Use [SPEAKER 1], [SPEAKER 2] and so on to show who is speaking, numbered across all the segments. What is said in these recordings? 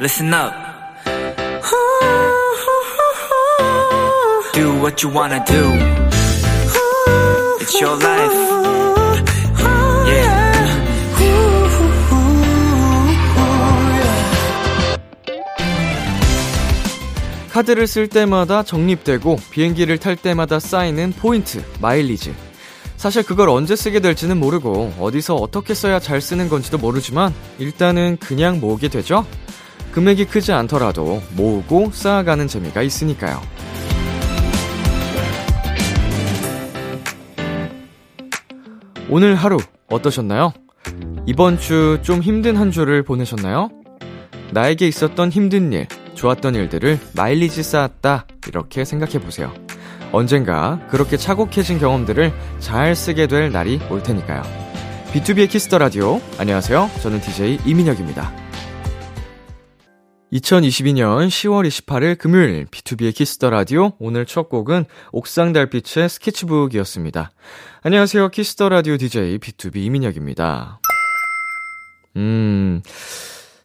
[SPEAKER 1] listen up. Do what you wanna do. It's your life. Yeah.
[SPEAKER 2] 카드를 쓸 때마다 적립되고 비행기를 탈 때마다 쌓이는 포인트, 마일리지. 사실 그걸 언제 쓰게 될지는 모르고 어디서 어떻게 써야 잘 쓰는 건지도 모르지만 일단은 그냥 모으게 되죠? 금액이 크지 않더라도 모으고 쌓아가는 재미가 있으니까요. 오늘 하루 어떠셨나요? 이번 주 좀 힘든 한 주를 보내셨나요? 나에게 있었던 힘든 일, 좋았던 일들을 마일리지 쌓았다. 이렇게 생각해 보세요. 언젠가 그렇게 차곡해진 경험들을 잘 쓰게 될 날이 올 테니까요. B2B의 키스터 라디오. 안녕하세요. 저는 DJ 이민혁입니다. 2022년 10월 28일 금요일 B2B의 키스터 라디오 오늘 첫 곡은 옥상 달빛의 스케치북이었습니다. 안녕하세요. 키스터 라디오 DJ B2B 이민혁입니다. 음.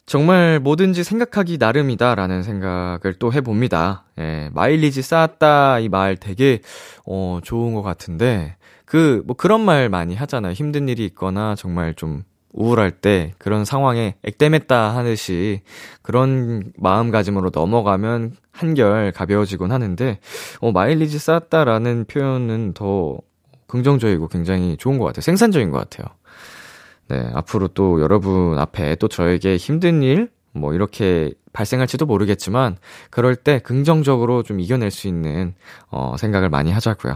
[SPEAKER 2] 정말 뭐든지 생각하기 나름이다라는 생각을 또 해봅니다. 예, 마일리지 쌓았다 이 말 되게 어 좋은 것 같은데 그 뭐 그런 말 많이 하잖아요. 힘든 일이 있거나 정말 좀 우울할 때 그런 상황에 액땜했다 하듯이 그런 마음가짐으로 넘어가면 한결 가벼워지곤 하는데 어 마일리지 쌓았다라는 표현은 더 긍정적이고 굉장히 좋은 것 같아요. 생산적인 것 같아요. 네, 앞으로 또 여러분 앞에 또 저에게 힘든 일, 뭐 이렇게 발생할지도 모르겠지만, 그럴 때 긍정적으로 좀 이겨낼 수 있는, 어, 생각을 많이 하자고요.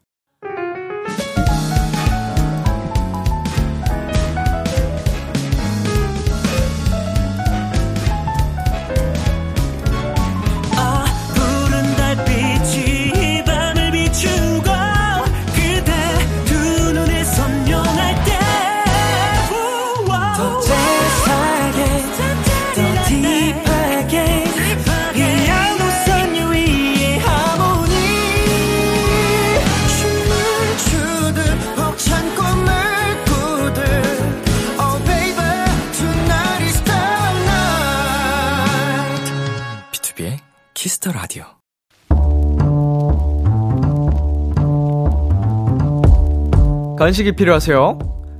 [SPEAKER 1] Kiss the
[SPEAKER 2] Radio. 간식이 필요하세요?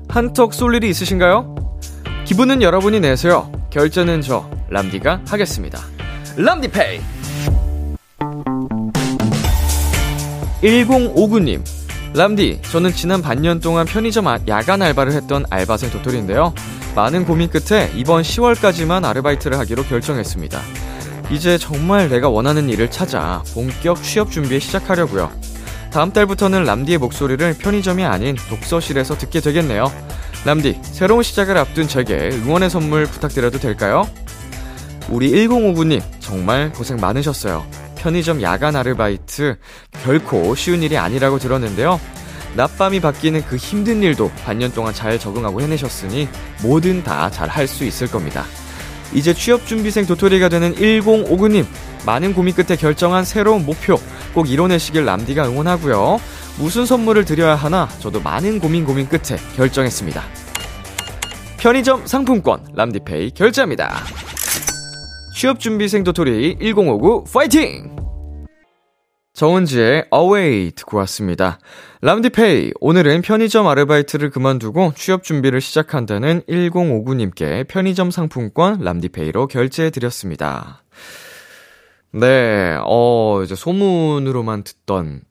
[SPEAKER 2] 한턱 쏠 일이 있으신가요? 기분은 여러분이 내세요. 결제는 저 람디가 하겠습니다. 람디페이. 1059님. 람디, 저는 지난 반년 동안 편의점 아- 야간 알바를 했던 알바생 도토리인데요. 많은 고민 끝에 이번 10월까지만 아르바이트를 하기로 결정했습니다. 이제 정말 내가 원하는 일을 찾아 본격 취업 준비에 시작하려고요. 다음 달부터는 람디의 목소리를 편의점이 아닌 독서실에서 듣게 되겠네요. 람디, 새로운 시작을 앞둔 제게 응원의 선물 부탁드려도 될까요? 우리 1059님, 정말 고생 많으셨어요. 편의점 야간 아르바이트, 결코 쉬운 일이 아니라고 들었는데요. 낮밤이 바뀌는 그 힘든 일도 반년 동안 잘 적응하고 해내셨으니 뭐든 다 잘 할 수 있을 겁니다. 이제 취업준비생 도토리가 되는 1059님, 많은 고민 끝에 결정한 새로운 목표, 꼭 이뤄내시길 람디가 응원하고요. 무슨 선물을 드려야 하나, 저도 많은 고민 고민 끝에 결정했습니다. 편의점 상품권, 람디페이 결제합니다. 취업준비생 도토리 1059 파이팅! 정은지의 Away 듣고 왔습니다. 람디페이, 오늘은 편의점 아르바이트를 그만두고 취업 준비를 시작한다는 1059님께 편의점 상품권 람디페이로 결제해드렸습니다. 네, 어, 이제 소문으로만 듣던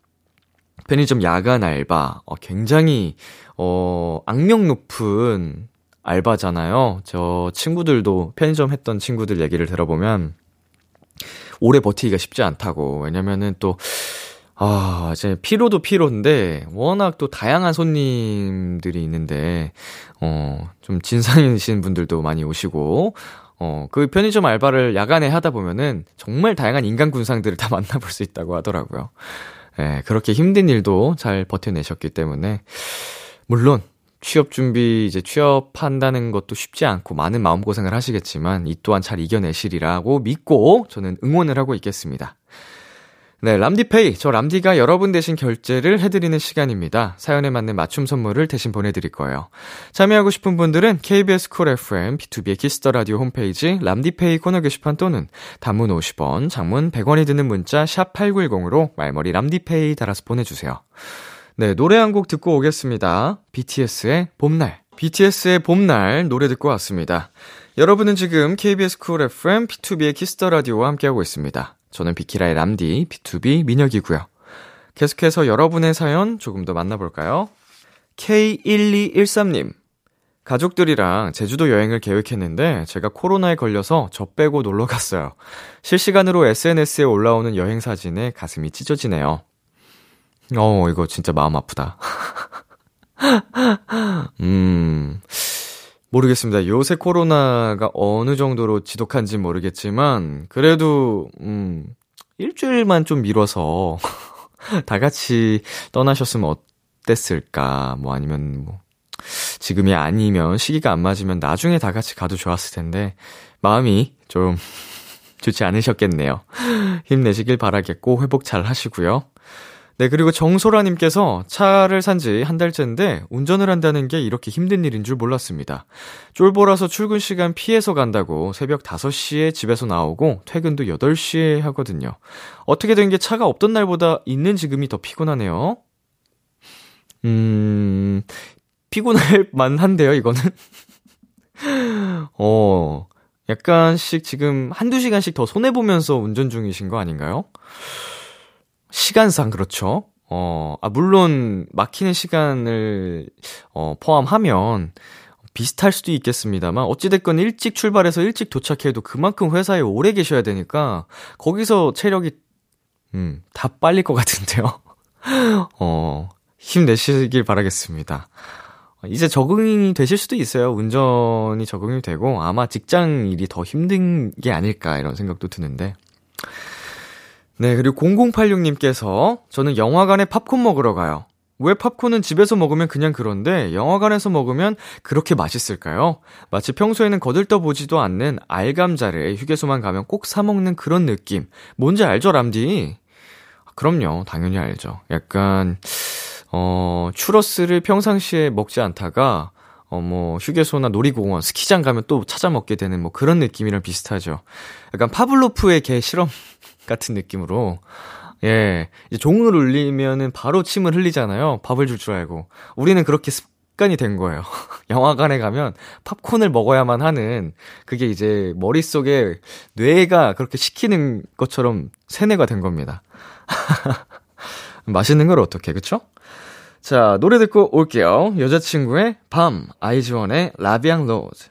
[SPEAKER 2] 편의점 야간 알바, 어, 굉장히, 어, 악명 높은 알바잖아요. 저 친구들도 편의점 했던 친구들 얘기를 들어보면 오래 버티기가 쉽지 않다고. 왜냐면은 또, 아, 이제 피로도 피로인데, 워낙 또 다양한 손님들이 있는데, 어, 좀 진상이신 분들도 많이 오시고, 어, 그 편의점 알바를 야간에 하다 보면은 정말 다양한 인간 군상들을 다 만나볼 수 있다고 하더라고요. 예, 그렇게 힘든 일도 잘 버텨내셨기 때문에, 물론, 취업 준비, 이제 취업한다는 것도 쉽지 않고 많은 마음고생을 하시겠지만, 이 또한 잘 이겨내시리라고 믿고 저는 응원을 하고 있겠습니다. 네, 람디페이. 저 람디가 여러분 대신 결제를 해드리는 시간입니다. 사연에 맞는 맞춤 선물을 대신 보내드릴 거예요. 참여하고 싶은 분들은 KBS 쿨 FM, B2B의 키스터 라디오 홈페이지 람디페이 코너 게시판 또는 단문 50원, 장문 100원이 드는 문자 샵 8910으로 말머리 람디페이 달아서 보내주세요. 네, 노래 한 곡 듣고 오겠습니다. BTS의 봄날. BTS의 봄날 노래 듣고 왔습니다. 여러분은 지금 KBS 쿨 FM, B2B의 키스터 라디오와 함께하고 있습니다. 저는 비키라의 람디, BTOB 민혁이고요. 계속해서 여러분의 사연 조금 더 만나볼까요? K1213님. 가족들이랑 제주도 여행을 계획했는데 제가 코로나에 걸려서 저 빼고 놀러 갔어요. 실시간으로 SNS에 올라오는 여행 사진에 가슴이 찢어지네요. 어, 이거 진짜 마음 아프다. 음, 모르겠습니다. 요새 코로나가 어느 정도로 지독한지 모르겠지만, 그래도, 음, 일주일만 좀 미뤄서, 다 같이 떠나셨으면 어땠을까, 뭐 아니면 뭐, 지금이 아니면, 시기가 안 맞으면 나중에 다 같이 가도 좋았을 텐데, 마음이 좀 좋지 않으셨겠네요. 힘내시길 바라겠고, 회복 잘 하시고요. 네, 그리고 정소라님께서 차를 산 지 한 달째인데 운전을 한다는 게 이렇게 힘든 일인 줄 몰랐습니다. 쫄보라서 출근 시간 피해서 간다고 새벽 5시에 집에서 나오고 퇴근도 8시에 하거든요. 어떻게 된 게 차가 없던 날보다 있는 지금이 더 피곤하네요. 음, 피곤할 만한데요, 이거는. 어, 약간씩 지금 한두 시간씩 더 손해보면서 운전 중이신 거 아닌가요? 시간상 그렇죠. 어, 아, 물론 막히는 시간을 어, 포함하면 비슷할 수도 있겠습니다만 어찌됐건 일찍 출발해서 일찍 도착해도 그만큼 회사에 오래 계셔야 되니까 거기서 체력이 음, 다 빨릴 것 같은데요. 어, 힘내시길 바라겠습니다. 이제 적응이 되실 수도 있어요. 운전이 적응이 되고 아마 직장 일이 더 힘든 게 아닐까 이런 생각도 드는데. 네, 그리고 0086님께서 저는 영화관에 팝콘 먹으러 가요. 왜 팝콘은 집에서 먹으면 그냥 그런데 영화관에서 먹으면 그렇게 맛있을까요? 마치 평소에는 거들떠보지도 않는 알감자를 휴게소만 가면 꼭 사먹는 그런 느낌. 뭔지 알죠, 람디? 그럼요, 당연히 알죠. 약간, 어, 추러스를 평상시에 먹지 않다가, 어, 뭐, 휴게소나 놀이공원, 스키장 가면 또 찾아 먹게 되는 뭐 그런 느낌이랑 비슷하죠. 약간 파블로프의 개 실험 같은 느낌으로 예, 종을 울리면은 바로 침을 흘리잖아요. 밥을 줄줄 알고. 우리는 그렇게 습관이 된 거예요. 영화관에 가면 팝콘을 먹어야만 하는 그게 이제 머릿속에 뇌가 그렇게 시키는 것처럼 세뇌가 된 겁니다. 맛있는 걸 어떻게, 그쵸? 자, 노래 듣고 올게요. 여자친구의 밤, 아이즈원의 라비앙 로즈.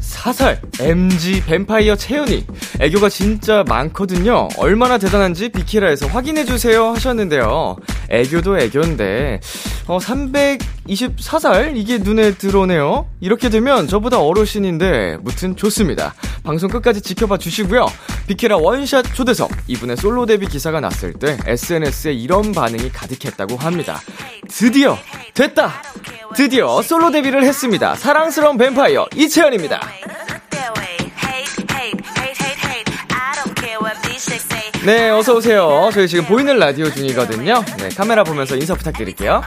[SPEAKER 2] 324살, MZ 뱀파이어 채연이. 애교가 진짜 많거든요. 얼마나 대단한지 비키라에서 확인해주세요 하셨는데요. 애교도 애교인데, 어, 324살? 이게 눈에 들어오네요. 이렇게 되면 저보다 어르신인데, 무튼 좋습니다. 방송 끝까지 지켜봐 주시고요. 비키라 원샷 초대석. 이분의 솔로 데뷔 기사가 났을 때 SNS에 이런 반응이 가득했다고 합니다. 드디어 됐다! 드디어 솔로 데뷔를 했습니다. 사랑스러운 뱀파이어 이채연입니다. 네, 어서 오세요. 저희 지금 보이는 라디오 중이거든요. 네, 카메라 보면서 인사 부탁드릴게요.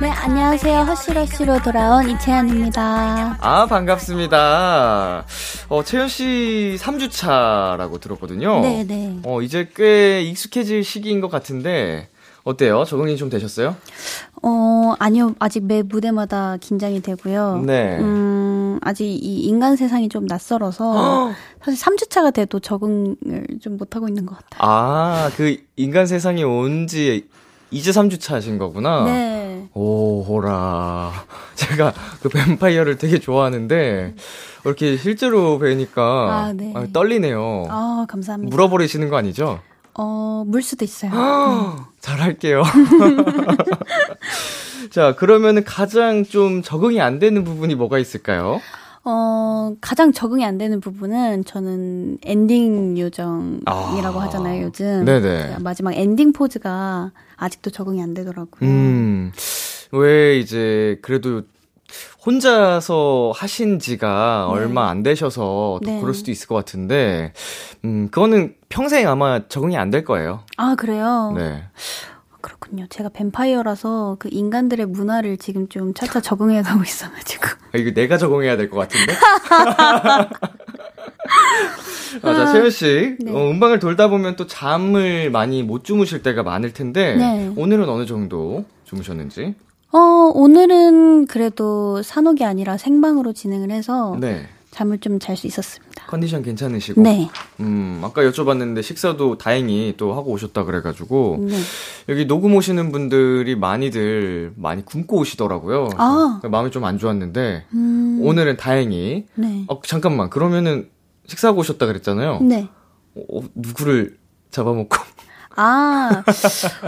[SPEAKER 3] 네, 안녕하세요. 허쉬러쉬로 돌아온 이채연입니다.
[SPEAKER 2] 아, 반갑습니다. 어, 채연 씨 3주차라고 들었거든요.
[SPEAKER 3] 네 네.
[SPEAKER 2] 어, 이제 꽤 익숙해질 시기인 것 같은데, 어때요? 적응이 좀 되셨어요?
[SPEAKER 3] 어, 아니요. 아직 매 무대마다 긴장이 되고요.
[SPEAKER 2] 네.
[SPEAKER 3] 음, 아직 이 인간 세상이 좀 낯설어서 사실 3주차가 돼도 적응을 좀 못하고 있는 것 같아요.
[SPEAKER 2] 아, 그 인간 세상에 온 지 이제 3주차 하신 거구나.
[SPEAKER 3] 네.
[SPEAKER 2] 오, 호라. 제가 그 뱀파이어를 되게 좋아하는데, 이렇게 실제로 뵈니까
[SPEAKER 3] 아, 네.
[SPEAKER 2] 아, 떨리네요.
[SPEAKER 3] 아, 감사합니다.
[SPEAKER 2] 물어버리시는 거 아니죠?
[SPEAKER 3] 어, 물 수도 있어요.
[SPEAKER 2] 잘할게요. 자, 그러면은 가장 좀 적응이 안 되는 부분이 뭐가 있을까요?
[SPEAKER 3] 어, 가장 적응이 안 되는 부분은 저는 엔딩 요정이라고
[SPEAKER 2] 아.
[SPEAKER 3] 하잖아요, 요즘.
[SPEAKER 2] 네네.
[SPEAKER 3] 마지막 엔딩 포즈가 아직도 적응이 안 되더라고요.
[SPEAKER 2] 음, 왜 이제 그래도 혼자서 하신 지가
[SPEAKER 3] 네.
[SPEAKER 2] 얼마 안 되셔서 또
[SPEAKER 3] 네.
[SPEAKER 2] 그럴 수도 있을 것 같은데, 음, 그거는 평생 아마 적응이 안 될 거예요.
[SPEAKER 3] 아, 그래요?
[SPEAKER 2] 네.
[SPEAKER 3] 그렇군요. 제가 뱀파이어라서 그 인간들의 문화를 지금 좀 차차 적응해 가고 있어가지고.
[SPEAKER 2] 아, 이거 내가 적응해야 될 것 같은데? 아, 자, 세현 씨.
[SPEAKER 3] 네.
[SPEAKER 2] 어, 음방을 돌다 보면 또 잠을 많이 못 주무실 때가 많을 텐데,
[SPEAKER 3] 네.
[SPEAKER 2] 오늘은 어느 정도 주무셨는지?
[SPEAKER 3] 어, 오늘은 그래도 산옥이 아니라 생방으로 진행을 해서
[SPEAKER 2] 네.
[SPEAKER 3] 잠을 좀 잘 수 있었습니다.
[SPEAKER 2] 컨디션 괜찮으시고.
[SPEAKER 3] 네.
[SPEAKER 2] 음, 아까 여쭤봤는데 식사도 다행히 또 하고 오셨다 그래가지고,
[SPEAKER 3] 네.
[SPEAKER 2] 여기 녹음 오시는 분들이 많이들 많이 굶고 오시더라고요.
[SPEAKER 3] 아.
[SPEAKER 2] 마음이 좀 안 좋았는데,
[SPEAKER 3] 음,
[SPEAKER 2] 오늘은 다행히,
[SPEAKER 3] 네.
[SPEAKER 2] 어, 잠깐만, 그러면은 식사하고 오셨다 그랬잖아요.
[SPEAKER 3] 네.
[SPEAKER 2] 어, 누구를 잡아먹고.
[SPEAKER 3] 아,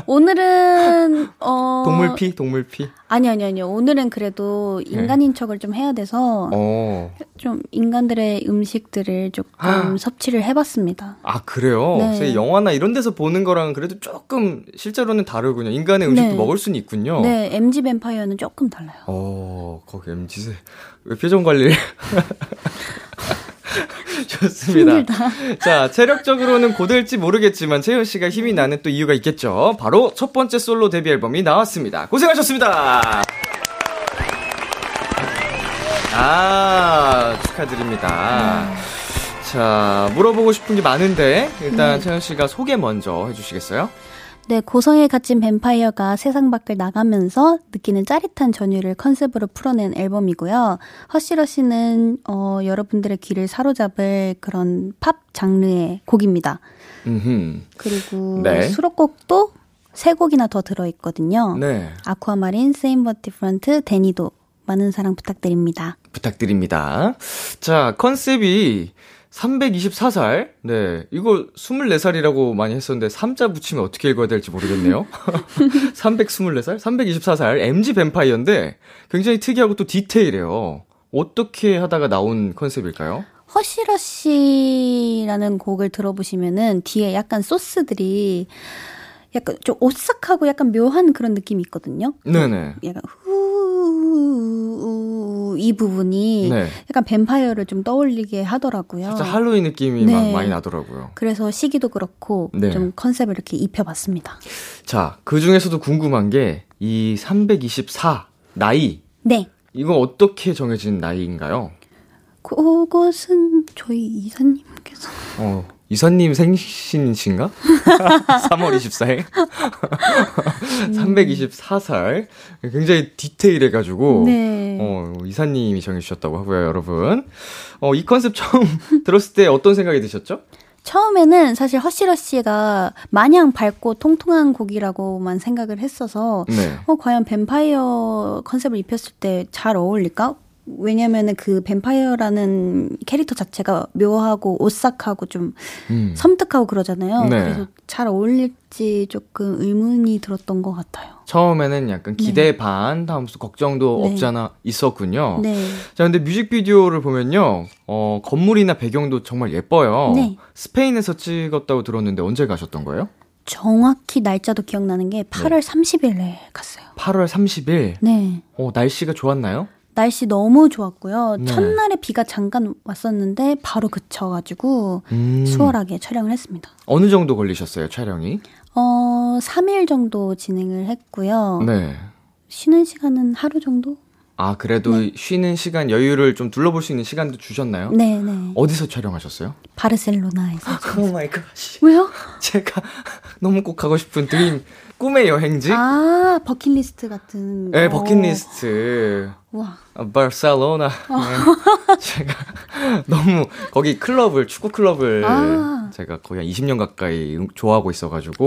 [SPEAKER 3] 오늘은, 어.
[SPEAKER 2] 동물피? 동물피?
[SPEAKER 3] 아니, 아니, 아니요. 오늘은 그래도 인간인 척을 좀 해야 돼서
[SPEAKER 2] 어.
[SPEAKER 3] 좀 인간들의 음식들을 조금 섭취를 해봤습니다.
[SPEAKER 2] 아, 그래요?
[SPEAKER 3] 네.
[SPEAKER 2] 영화나 이런 데서 보는 거랑 그래도 조금 실제로는 다르군요. 인간의 음식도
[SPEAKER 3] 네.
[SPEAKER 2] 먹을 수는 있군요.
[SPEAKER 3] 네, MG 뱀파이어는 조금 달라요.
[SPEAKER 2] 어, 거기 MZ세. 왜 표정 관리를. 좋습니다.
[SPEAKER 3] 힘들다.
[SPEAKER 2] 자, 체력적으로는 고될지 모르겠지만 채연 씨가 힘이 나는 또 이유가 있겠죠. 바로 첫 번째 솔로 데뷔 앨범이 나왔습니다. 고생하셨습니다. 아, 축하드립니다. 자, 물어보고 싶은 게 많은데 일단 채연 씨가 소개 먼저 해 주시겠어요?
[SPEAKER 3] 네, 고성에 갇힌 뱀파이어가 세상 밖을 나가면서 느끼는 짜릿한 전율을 컨셉으로 풀어낸 앨범이고요. HUSH RUSH는 어, 여러분들의 귀를 사로잡을 그런 팝 장르의 곡입니다.
[SPEAKER 2] 음,
[SPEAKER 3] 그리고
[SPEAKER 2] 네.
[SPEAKER 3] 수록곡도 세 곡이나 더 들어있거든요.
[SPEAKER 2] 네,
[SPEAKER 3] Aquamarine, Same But Different, Danny도 많은 사랑 부탁드립니다.
[SPEAKER 2] 부탁드립니다. 자, 컨셉이 324살. 네. 이거 24살이라고 많이 했었는데 3자 붙이면 어떻게 읽어야 될지 모르겠네요. 324살? 324살 MG 뱀파이어인데 굉장히 특이하고 또 디테일해요. 어떻게 하다가 나온 컨셉일까요?
[SPEAKER 3] 허쉬러쉬라는 곡을 들어보시면은 뒤에 약간 소스들이 약간 좀 오싹하고 약간 묘한 그런 느낌이 있거든요.
[SPEAKER 2] 네네.
[SPEAKER 3] 약간 후 이 부분이
[SPEAKER 2] 네.
[SPEAKER 3] 약간 뱀파이어를 좀 떠올리게 하더라고요.
[SPEAKER 2] 살짝 할로윈 느낌이
[SPEAKER 3] 네.
[SPEAKER 2] 막 많이 나더라고요.
[SPEAKER 3] 그래서 시기도 그렇고
[SPEAKER 2] 네.
[SPEAKER 3] 좀 컨셉을 이렇게 입혀봤습니다.
[SPEAKER 2] 자, 그 중에서도 궁금한 게 이 324 나이.
[SPEAKER 3] 네.
[SPEAKER 2] 이건 어떻게 정해진 나이인가요?
[SPEAKER 3] 그것은 저희 이사님께서
[SPEAKER 2] 어, 이사님 생신이신가? 3월 24일? 324살. 굉장히 디테일해가지고.
[SPEAKER 3] 네.
[SPEAKER 2] 어, 이사님이 정해주셨다고 하고요, 여러분. 어, 이 컨셉 처음 들었을 때 어떤 생각이 드셨죠?
[SPEAKER 3] 처음에는 사실 허쉬러쉬가 마냥 밝고 통통한 곡이라고만 생각을 했어서
[SPEAKER 2] 네.
[SPEAKER 3] 어 과연 뱀파이어 컨셉을 입혔을 때 잘 어울릴까? 왜냐면은 그 뱀파이어라는 캐릭터 자체가 묘하고 오싹하고 좀
[SPEAKER 2] 음.
[SPEAKER 3] 섬뜩하고 그러잖아요.
[SPEAKER 2] 네.
[SPEAKER 3] 그래서 잘 어울릴지 조금 의문이 들었던 것 같아요.
[SPEAKER 2] 처음에는 약간 기대 반, 다음부터 걱정도
[SPEAKER 3] 네.
[SPEAKER 2] 없지 않아 있었군요.
[SPEAKER 3] 네.
[SPEAKER 2] 자, 근데 뮤직비디오를 보면요, 어, 건물이나 배경도 정말 예뻐요.
[SPEAKER 3] 네.
[SPEAKER 2] 스페인에서 찍었다고 들었는데 언제 가셨던 거예요?
[SPEAKER 3] 정확히 날짜도 기억나는 게 8월 30일에 갔어요.
[SPEAKER 2] 8월 30일.
[SPEAKER 3] 네.
[SPEAKER 2] 어, 날씨가 좋았나요?
[SPEAKER 3] 날씨 너무 좋았고요.
[SPEAKER 2] 네.
[SPEAKER 3] 첫날에 비가 잠깐 왔었는데 바로 그쳐가지고
[SPEAKER 2] 음.
[SPEAKER 3] 수월하게 촬영을 했습니다.
[SPEAKER 2] 어느 정도 걸리셨어요, 촬영이?
[SPEAKER 3] 어, 3일 정도 진행을 했고요.
[SPEAKER 2] 네.
[SPEAKER 3] 쉬는 시간은 하루 정도?
[SPEAKER 2] 아, 그래도 쉬는 시간, 여유를 좀 둘러볼 수 있는 시간도 주셨나요?
[SPEAKER 3] 네, 네.
[SPEAKER 2] 어디서 촬영하셨어요?
[SPEAKER 3] 바르셀로나에서.
[SPEAKER 2] Oh my god.
[SPEAKER 3] 왜요?
[SPEAKER 2] 제가 너무 꼭 가고 싶은 dream 꿈의 여행지?
[SPEAKER 3] 아, 버킷리스트 같은.
[SPEAKER 2] 네,
[SPEAKER 3] 어.
[SPEAKER 2] 버킷리스트.
[SPEAKER 3] 와.
[SPEAKER 2] 아, 바르셀로나. 네. 제가 너무 거기 클럽을 축구 클럽을
[SPEAKER 3] 아.
[SPEAKER 2] 제가 거의 한 20년 가까이 좋아하고 있어가지고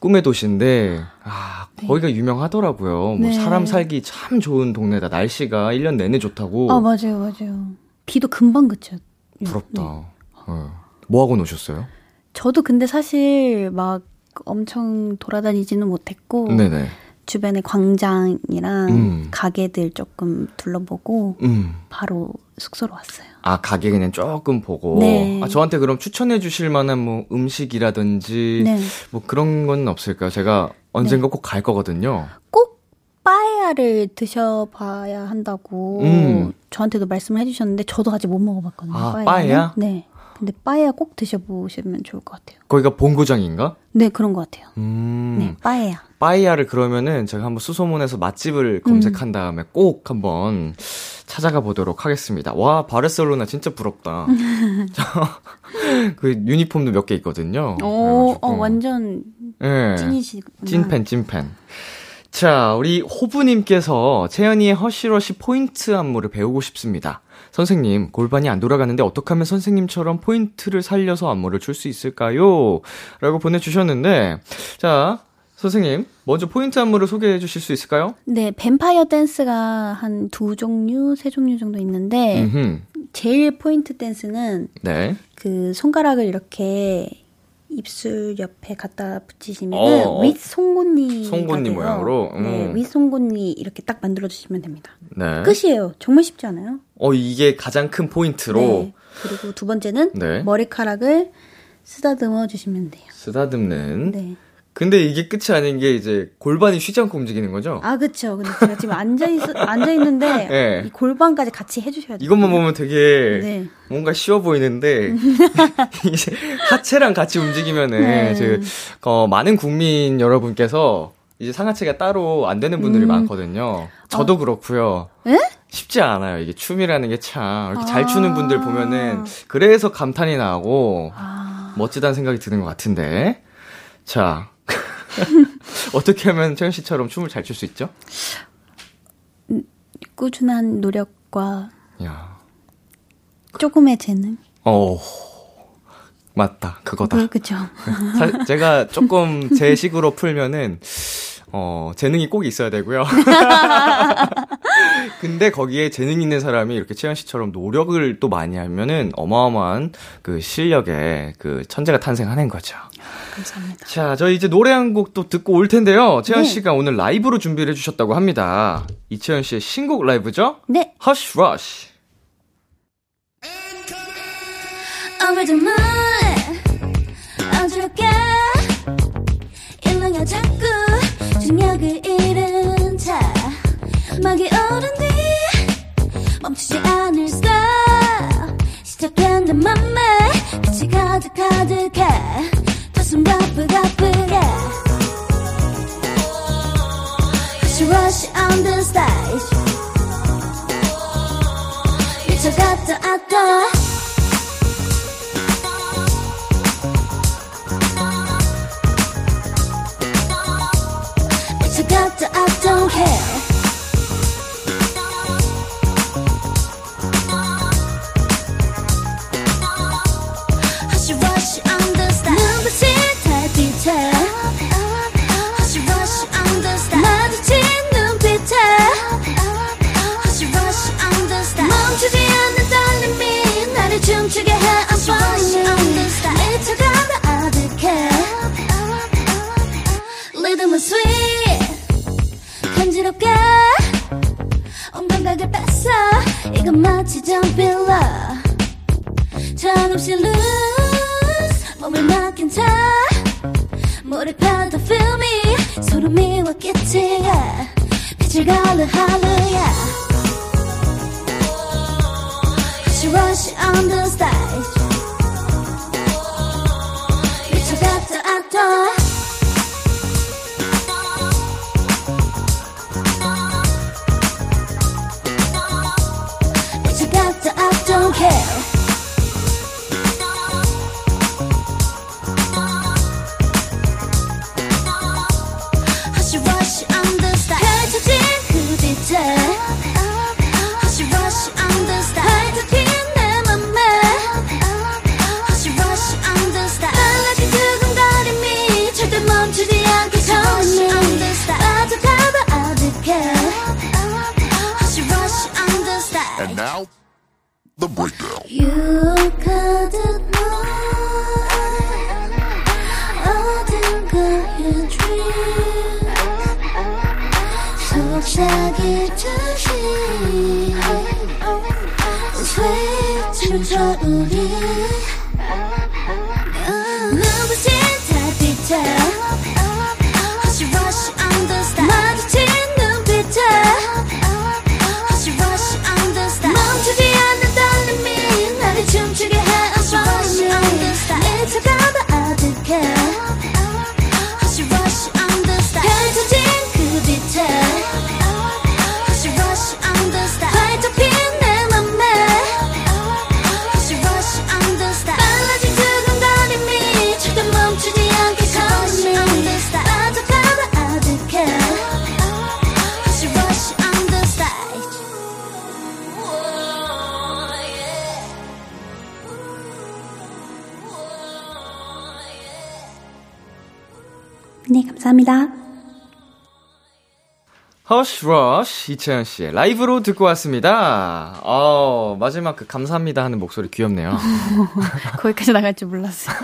[SPEAKER 2] 꿈의 도시인데 아 거기가 유명하더라고요. 뭐
[SPEAKER 3] 네.
[SPEAKER 2] 사람 살기 참 좋은 동네다. 날씨가 1년 내내 좋다고.
[SPEAKER 3] 아, 맞아요, 맞아요. 비도 금방 그쳐.
[SPEAKER 2] 부럽다.
[SPEAKER 3] 네.
[SPEAKER 2] 어. 뭐 하고 노셨어요?
[SPEAKER 3] 저도 근데 사실 막 엄청 돌아다니지는 못했고
[SPEAKER 2] 네네.
[SPEAKER 3] 주변에 광장이랑
[SPEAKER 2] 음.
[SPEAKER 3] 가게들 조금 둘러보고
[SPEAKER 2] 음.
[SPEAKER 3] 바로 숙소로 왔어요.
[SPEAKER 2] 아 가게 그냥 조금 보고.
[SPEAKER 3] 네.
[SPEAKER 2] 아 저한테 그럼 추천해 주실 만한 뭐 음식이라든지
[SPEAKER 3] 네.
[SPEAKER 2] 뭐 그런 건 없을까요? 제가 언젠가 꼭갈 거거든요.
[SPEAKER 3] 꼭 빠에야를 드셔봐야 한다고
[SPEAKER 2] 음.
[SPEAKER 3] 저한테도 말씀을 해주셨는데 저도 아직 못 먹어봤거든요.
[SPEAKER 2] 아. 빠에야?
[SPEAKER 3] 네. 근데 빠에야 꼭 드셔보시면 좋을 것 같아요.
[SPEAKER 2] 거기가 본고장인가?
[SPEAKER 3] 네, 그런 것 같아요.
[SPEAKER 2] 음.
[SPEAKER 3] 네, 빠에야.
[SPEAKER 2] 빠이야를 그러면은 제가 한번 수소문해서 맛집을 검색한 다음에 꼭 한번 찾아가 보도록 하겠습니다. 와, 바르셀로나 진짜 부럽다. 저 그 유니폼도 몇 개 있거든요.
[SPEAKER 3] 오. 어, 완전
[SPEAKER 2] 예.
[SPEAKER 3] 찐이시구나.
[SPEAKER 2] 찐팬, 찐팬. 자, 우리 호부님께서 채연이의 HUSH RUSH 포인트 안무를 배우고 싶습니다. 선생님, 골반이 안 돌아가는데 어떻게 하면 선생님처럼 포인트를 살려서 안무를 출 수 있을까요? 라고 보내주셨는데, 자, 선생님, 먼저 포인트 안무를 소개해 주실 수 있을까요?
[SPEAKER 3] 네, 뱀파이어 댄스가 한 두 종류, 세 종류 정도 있는데,
[SPEAKER 2] 음흠.
[SPEAKER 3] 제일 포인트 댄스는
[SPEAKER 2] 네.
[SPEAKER 3] 그 손가락을 이렇게 입술 옆에 갖다 붙이시면
[SPEAKER 2] 어.
[SPEAKER 3] 윗 송곳니
[SPEAKER 2] 송곳니 모양으로?
[SPEAKER 3] 네,
[SPEAKER 2] 음.
[SPEAKER 3] 윗 송곳니 이렇게 딱 만들어 주시면 됩니다.
[SPEAKER 2] 네.
[SPEAKER 3] 끝이에요. 정말 쉽지 않아요?
[SPEAKER 2] 어, 이게 가장 큰 포인트로
[SPEAKER 3] 네. 그리고 두 번째는
[SPEAKER 2] 네.
[SPEAKER 3] 머리카락을 쓰다듬어 주시면 돼요.
[SPEAKER 2] 쓰다듬는.
[SPEAKER 3] 네.
[SPEAKER 2] 근데 이게 끝이 아닌 게 이제 골반이 쉬지 않고 움직이는 거죠?
[SPEAKER 3] 아, 그쵸. 근데 제가 지금 앉아 있, 앉아 있는데,
[SPEAKER 2] 네.
[SPEAKER 3] 이 골반까지 같이 해주셔야 돼요.
[SPEAKER 2] 이것만 보면 되게
[SPEAKER 3] 네.
[SPEAKER 2] 뭔가 쉬워 보이는데 이제 하체랑 같이 움직이면은
[SPEAKER 3] 네.
[SPEAKER 2] 그 어, 많은 국민 여러분께서 이제 상하체가 따로 안 되는 분들이
[SPEAKER 3] 음.
[SPEAKER 2] 많거든요. 저도 그렇고요.
[SPEAKER 3] 에?
[SPEAKER 2] 쉽지 않아요. 이게 춤이라는 게 참 이렇게
[SPEAKER 3] 아.
[SPEAKER 2] 잘 추는 분들 보면은 그래서 감탄이 나고
[SPEAKER 3] 아,
[SPEAKER 2] 멋지다는 생각이 드는 것 같은데. 자. 어떻게 하면 채연 씨처럼 춤을 잘 출 수 있죠?
[SPEAKER 3] 꾸준한 노력과
[SPEAKER 2] 야.
[SPEAKER 3] 조금의 재능.
[SPEAKER 2] 어. 맞다. 그거다.
[SPEAKER 3] 그, 그쵸.
[SPEAKER 2] 사- 제가 조금 제 식으로 풀면은 어, 재능이 꼭 있어야 되고요. 근데 거기에 재능 있는 사람이 이렇게 채연 씨처럼 노력을 또 많이 하면은 어마어마한 그 실력의 그 천재가 탄생하는 거죠.
[SPEAKER 3] 감사합니다.
[SPEAKER 2] 자, 저희 이제 노래 한 곡 또 듣고 올 텐데요. 채연
[SPEAKER 3] 네.
[SPEAKER 2] 씨가 오늘 라이브로 준비를 해주셨다고 합니다. 이채연 씨의 신곡 라이브죠?
[SPEAKER 3] 네.
[SPEAKER 2] Hush Rush.
[SPEAKER 4] 중력을 잃은 차 막이 오른 뒤 멈추지 않을 수 시작된 내 맘에 빛이 가득 가득해. 가슴 바쁘 바쁘게. Rush rush on the stage. 미쳐갔다 왔다 I don't care 이건 마치 점필러. 정없이 lose 몸을 맡긴 차. 몰입하다 feel me. 소름이 왔겠지. 빛을 가르 할루야. Rush rush on the stage
[SPEAKER 3] 감사합니다.
[SPEAKER 2] HUSH RUSH 이채연 씨의 라이브로 듣고 왔습니다. 어, 마지막 그 감사합니다 하는 목소리 귀엽네요.
[SPEAKER 3] 거기까지 나갈 줄 몰랐어요.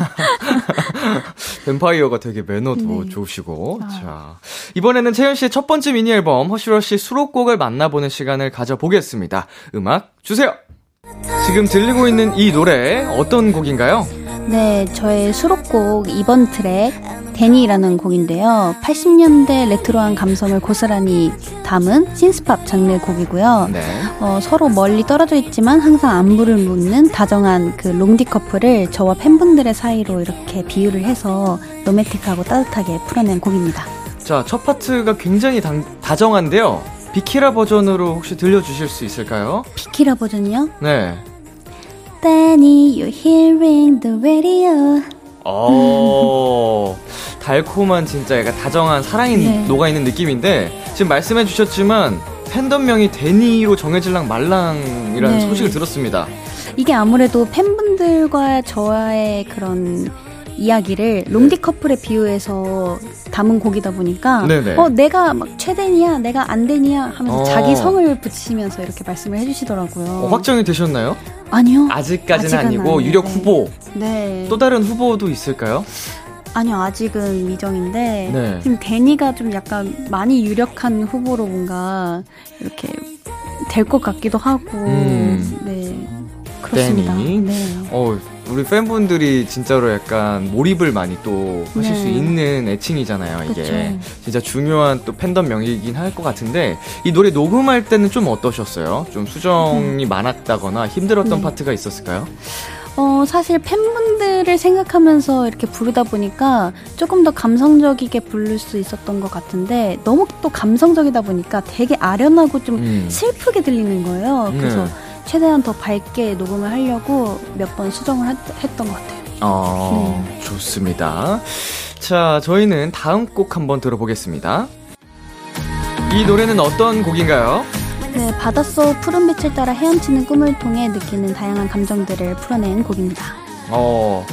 [SPEAKER 2] 뱀파이어가 되게 매너도
[SPEAKER 3] 네.
[SPEAKER 2] 좋으시고. 자, 이번에는 채연 씨의 첫 번째 미니 앨범 HUSH RUSH 수록곡을 만나보는 시간을 가져보겠습니다. 음악 주세요. 지금 들리고 있는 이 노래 어떤 곡인가요?
[SPEAKER 3] 네, 저의 수록곡 2번 트랙 Danny라는 곡인데요. 80년대 레트로한 감성을 고스란히 담은 신스팝 장르 곡이고요.
[SPEAKER 2] 네.
[SPEAKER 3] 어, 서로 멀리 떨어져 있지만 항상 안부를 묻는 다정한 그 롱디 커플을 저와 팬분들의 사이로 이렇게 비유를 해서 로맨틱하고 따뜻하게 풀어낸 곡입니다.
[SPEAKER 2] 자, 첫 파트가 굉장히 당, 다정한데요. 비키라 버전으로 혹시 들려주실 수 있을까요?
[SPEAKER 3] 비키라 버전이요?
[SPEAKER 2] 네.
[SPEAKER 3] Danny, you're hearing the radio.
[SPEAKER 2] 어, 달콤한 진짜 약간 다정한 사랑이
[SPEAKER 3] 네.
[SPEAKER 2] 녹아있는 느낌인데, 지금 말씀해 주셨지만, 팬덤명이 데니로 정해질랑 말랑이라는
[SPEAKER 3] 네.
[SPEAKER 2] 소식을 들었습니다.
[SPEAKER 3] 이게 아무래도 팬분들과 저와의 그런 이야기를 롱디 커플에 비유해서 담은 곡이다 보니까
[SPEAKER 2] 네네.
[SPEAKER 3] 어 내가 막 최대니야 내가 안 되니야 하면서
[SPEAKER 2] 어.
[SPEAKER 3] 자기 성을 붙이면서 이렇게 말씀을 해주시더라고요.
[SPEAKER 2] 어, 확정이 되셨나요?
[SPEAKER 3] 아니요.
[SPEAKER 2] 아직까지는 아니고,
[SPEAKER 3] 아니에요.
[SPEAKER 2] 유력
[SPEAKER 3] 네.
[SPEAKER 2] 후보.
[SPEAKER 3] 네.
[SPEAKER 2] 또 다른 후보도 있을까요?
[SPEAKER 3] 아니요 아직은 미정인데
[SPEAKER 2] 네.
[SPEAKER 3] 지금 데니가 좀 약간 많이 유력한 후보로 뭔가 이렇게 될 것 같기도 하고
[SPEAKER 2] 음.
[SPEAKER 3] 네 그렇습니다.
[SPEAKER 2] 데니.
[SPEAKER 3] 네.
[SPEAKER 2] 어, 우리 팬분들이 진짜로 약간 몰입을 많이 또 하실
[SPEAKER 3] 네.
[SPEAKER 2] 수 있는 애칭이잖아요, 이게.
[SPEAKER 3] 그쵸.
[SPEAKER 2] 진짜 중요한 또 팬덤 명이긴 할 것 같은데, 이 노래 녹음할 때는 좀 어떠셨어요? 좀 수정이 많았다거나 힘들었던
[SPEAKER 3] 음. 네.
[SPEAKER 2] 파트가 있었을까요?
[SPEAKER 3] 어, 사실 팬분들을 생각하면서 이렇게 부르다 보니까 조금 더 감성적이게 부를 수 있었던 것 같은데 너무 또 감성적이다 보니까 되게 아련하고 좀
[SPEAKER 2] 음.
[SPEAKER 3] 슬프게 들리는 거예요. 그래서
[SPEAKER 2] 네.
[SPEAKER 3] 최대한 더 밝게 녹음을 하려고 몇 번 수정을 했, 했던 것 같아요.
[SPEAKER 2] 어,
[SPEAKER 3] 네.
[SPEAKER 2] 좋습니다. 자, 저희는 다음 곡 한번 들어보겠습니다. 이 노래는 어떤 곡인가요?
[SPEAKER 3] 네, 바닷속 푸른 빛을 따라 헤엄치는 꿈을 통해 느끼는 다양한 감정들을 풀어낸 곡입니다.
[SPEAKER 2] 어,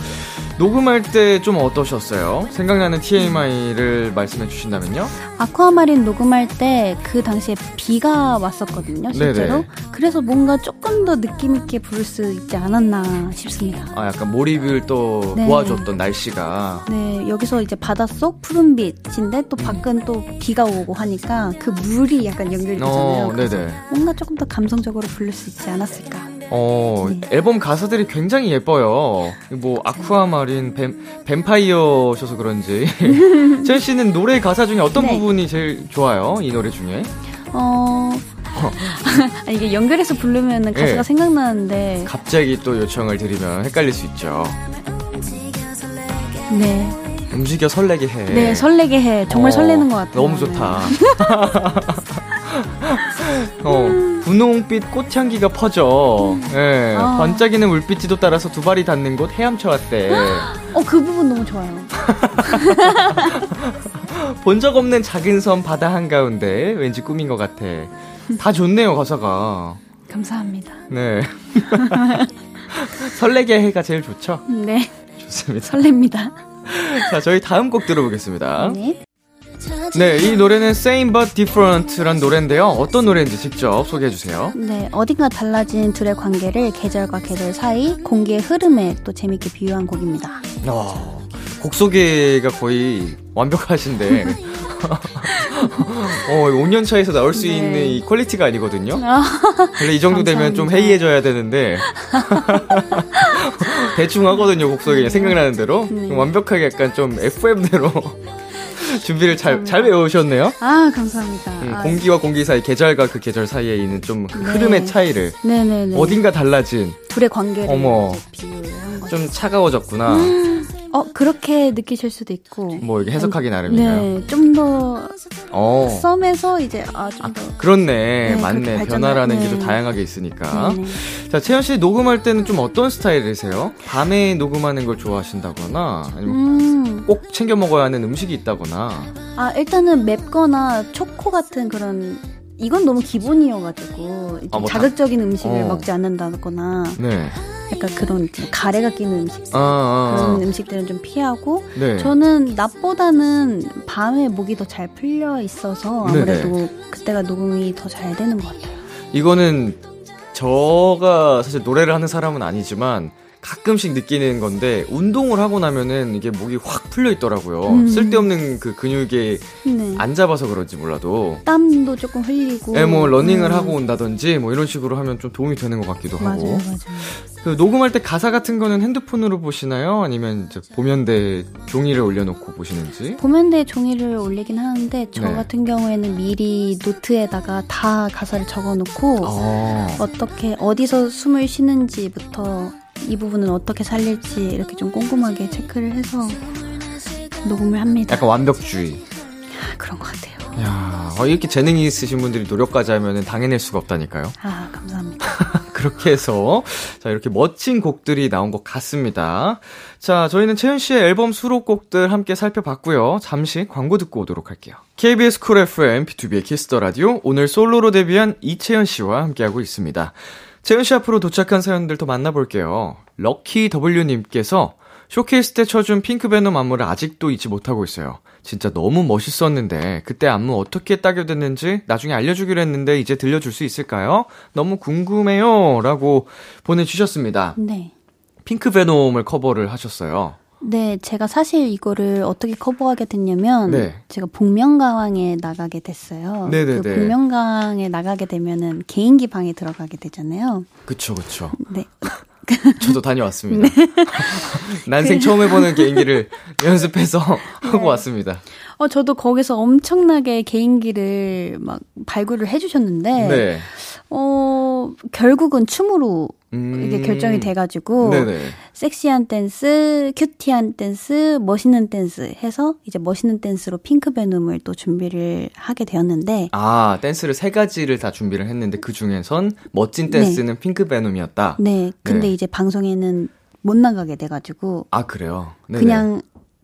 [SPEAKER 2] 녹음할 때 좀 어떠셨어요? 생각나는 TMI를 말씀해 주신다면요?
[SPEAKER 3] 아쿠아마린 녹음할 때 그 당시에 비가 왔었거든요, 실제로.
[SPEAKER 2] 네네.
[SPEAKER 3] 그래서 뭔가 조금 더 느낌 있게 부를 수 있지 않았나 싶습니다.
[SPEAKER 2] 아, 약간 몰입을 또
[SPEAKER 3] 네.
[SPEAKER 2] 도와줬던 날씨가.
[SPEAKER 3] 네, 여기서 이제 바닷속 푸른 빛인데 또 밖은 또 비가 오고 하니까 그 물이 약간 연결이 되잖아요.
[SPEAKER 2] 어, 네네.
[SPEAKER 3] 뭔가 조금 더 감성적으로 부를 수 있지 않았을까.
[SPEAKER 2] 어,
[SPEAKER 3] 네.
[SPEAKER 2] 앨범 가사들이 굉장히 예뻐요. 뭐, 아쿠아마린, 뱀, 뱀파이어셔서 그런지. 첼 씨는 노래 가사 중에 어떤
[SPEAKER 3] 네.
[SPEAKER 2] 부분이 제일 좋아요? 이 노래 중에?
[SPEAKER 3] 어, 아, 이게 연결해서 부르면 가사가
[SPEAKER 2] 네.
[SPEAKER 3] 생각나는데,
[SPEAKER 2] 갑자기 또 요청을 드리면 헷갈릴 수 있죠.
[SPEAKER 3] 네.
[SPEAKER 2] 움직여 설레게 해.
[SPEAKER 3] 네, 설레게 해. 정말
[SPEAKER 2] 어,
[SPEAKER 3] 설레는 것 같아요.
[SPEAKER 2] 너무 좋다. 어, 분홍빛 꽃향기가 퍼져. 예,
[SPEAKER 3] 아.
[SPEAKER 2] 반짝이는 물빛지도 따라서 두 발이 닿는 곳 헤엄쳐 왔대.
[SPEAKER 3] 어, 그 부분 너무 좋아요.
[SPEAKER 2] 본 적 없는 작은 섬 바다 한가운데 왠지 꿈인 것 같아. 다 좋네요, 가사가.
[SPEAKER 3] 감사합니다.
[SPEAKER 2] 네. 설레게 해가 제일 좋죠?
[SPEAKER 3] 네,
[SPEAKER 2] 좋습니다.
[SPEAKER 3] 설렙니다.
[SPEAKER 2] 자, 저희 다음 곡 들어보겠습니다.
[SPEAKER 3] 네.
[SPEAKER 2] 네, 이 노래는 Same But Different란 노래인데요. 어떤 노래인지 직접 소개해 주세요.
[SPEAKER 3] 네, 어딘가 달라진 둘의 관계를 계절과 계절 사이, 공기의 흐름에 또 재밌게 비유한 곡입니다.
[SPEAKER 2] 어, 곡 소개가 거의 완벽하신데. 어, 5년 차에서 나올 수
[SPEAKER 3] 네.
[SPEAKER 2] 있는 이 퀄리티가 아니거든요. 원래 이 정도 되면 좀. 해이해져야 되는데. 대충 하거든요, 곡 소개. 생각나는 대로.
[SPEAKER 3] 네.
[SPEAKER 2] 완벽하게 약간 좀 FM대로 준비를 잘, 잘 외우셨네요.
[SPEAKER 3] 아, 감사합니다.
[SPEAKER 2] 음,
[SPEAKER 3] 아,
[SPEAKER 2] 공기와 공기 사이, 계절과 그 계절 사이에 있는 좀 그
[SPEAKER 3] 네.
[SPEAKER 2] 흐름의 차이를
[SPEAKER 3] 네네네.
[SPEAKER 2] 어딘가 달라진
[SPEAKER 3] 둘의 관계를
[SPEAKER 2] 어머.
[SPEAKER 3] 이제 비유한 거죠.
[SPEAKER 2] 좀 차가워졌구나.
[SPEAKER 3] 어, 그렇게 느끼실 수도 있고.
[SPEAKER 2] 뭐 이게 해석하기 나름이나요?
[SPEAKER 3] 네, 좀 더
[SPEAKER 2] 어.
[SPEAKER 3] 썸에서 이제 아, 좀 더.
[SPEAKER 2] 그렇네.
[SPEAKER 3] 네,
[SPEAKER 2] 맞네. 변화라는 게
[SPEAKER 3] 네.
[SPEAKER 2] 또 다양하게 있으니까.
[SPEAKER 3] 네네.
[SPEAKER 2] 자, 채연 씨 녹음할 때는 좀 어떤 스타일이세요? 밤에 녹음하는 걸 좋아하신다거나 아니면
[SPEAKER 3] 음,
[SPEAKER 2] 꼭 챙겨 먹어야 하는 음식이 있다거나.
[SPEAKER 3] 아, 일단은 맵거나 초코 같은 그런, 이건 너무 기본이어가지고, 좀
[SPEAKER 2] 아, 뭐 다-
[SPEAKER 3] 자극적인 음식을
[SPEAKER 2] 어.
[SPEAKER 3] 먹지 않는다거나,
[SPEAKER 2] 네.
[SPEAKER 3] 약간 그런 좀 가래가 끼는 음식.
[SPEAKER 2] 아, 아,
[SPEAKER 3] 그런
[SPEAKER 2] 아.
[SPEAKER 3] 음식들은 좀 피하고,
[SPEAKER 2] 네.
[SPEAKER 3] 저는 낮보다는 밤에 목이 더 잘 풀려 있어서 아무래도 그때가 녹음이 더 잘 되는 것 같아요.
[SPEAKER 2] 이거는 저가 사실 노래를 하는 사람은 아니지만 가끔씩 느끼는 건데 운동을 하고 나면은 이게 목이 확 풀려 있더라고요.
[SPEAKER 3] 음.
[SPEAKER 2] 쓸데없는 그 근육에
[SPEAKER 3] 네.
[SPEAKER 2] 안 잡아서 그런지 몰라도.
[SPEAKER 3] 땀도 조금 흘리고.
[SPEAKER 2] 예, 뭐 러닝을
[SPEAKER 3] 음.
[SPEAKER 2] 하고 온다든지 뭐 이런 식으로 하면 좀 도움이 되는 것 같기도 하고.
[SPEAKER 3] 맞아요, 맞아요.
[SPEAKER 2] 그 녹음할 때 가사 같은 거는 핸드폰으로 보시나요? 아니면 이제 보면대 종이를 올려놓고 보시는지?
[SPEAKER 3] 보면대 종이를 올리긴 하는데 저
[SPEAKER 2] 네.
[SPEAKER 3] 같은 경우에는 미리 노트에다가 다 가사를 적어놓고
[SPEAKER 2] 아,
[SPEAKER 3] 어떻게 어디서 숨을 쉬는지부터 이 부분은 어떻게 살릴지 이렇게 좀 꼼꼼하게 체크를 해서 녹음을 합니다.
[SPEAKER 2] 약간 완벽주의.
[SPEAKER 3] 아, 그런 것 같아요.
[SPEAKER 2] 야, 어, 이렇게 재능이 있으신 분들이 노력까지 하면은 당해낼 수가 없다니까요.
[SPEAKER 3] 아 감사합니다.
[SPEAKER 2] 그렇게 해서 자 이렇게 멋진 곡들이 나온 것 같습니다. 자 저희는 채연 씨의 앨범 수록곡들 함께 살펴봤고요. 잠시 광고 듣고 오도록 할게요. KBS 쿨 FM B2B의 키스터 라디오 오늘 솔로로 데뷔한 이채연 씨와 함께하고 있습니다. 채연 씨 앞으로 도착한 사연들 더 만나볼게요. 럭키 W님께서 쇼케이스 때 쳐준 Pink Venom 안무를 아직도 잊지 못하고 있어요. 진짜 너무 멋있었는데 그때 안무 어떻게 따게 됐는지 나중에 알려주기로 했는데 이제 들려줄 수 있을까요? 너무 궁금해요. 라고 보내주셨습니다.
[SPEAKER 3] 네.
[SPEAKER 2] 핑크베놈을 커버를 하셨어요.
[SPEAKER 3] 네, 제가 사실 이거를 어떻게 커버하게 됐냐면
[SPEAKER 2] 네.
[SPEAKER 3] 제가 복면가왕에 나가게 됐어요.
[SPEAKER 2] 네네네.
[SPEAKER 3] 그 복면가왕에 나가게 되면은 개인기 방에 들어가게 되잖아요.
[SPEAKER 2] 그쵸, 그쵸.
[SPEAKER 3] 네.
[SPEAKER 2] 저도 다녀왔습니다. 난생 처음 해보는 개인기를 연습해서 하고 왔습니다.
[SPEAKER 3] 어, 저도 거기서 엄청나게 개인기를 막 발굴을 해주셨는데,
[SPEAKER 2] 네.
[SPEAKER 3] 어, 결국은 춤으로
[SPEAKER 2] 음.
[SPEAKER 3] 이게 결정이 돼가지고,
[SPEAKER 2] 네네.
[SPEAKER 3] 섹시한 댄스, cutie한 댄스, 멋있는 댄스 해서 이제 멋있는 댄스로 Pink Venom을 또 준비를 하게 되었는데,
[SPEAKER 2] 아, 댄스를 세 가지를 다 준비를 했는데 그 중에선 멋진 댄스는 Pink Venom이었다.
[SPEAKER 3] 네, 근데
[SPEAKER 2] 네.
[SPEAKER 3] 이제 방송에는 못 나가게 돼가지고,
[SPEAKER 2] 아, 그래요? 네네.
[SPEAKER 3] 그냥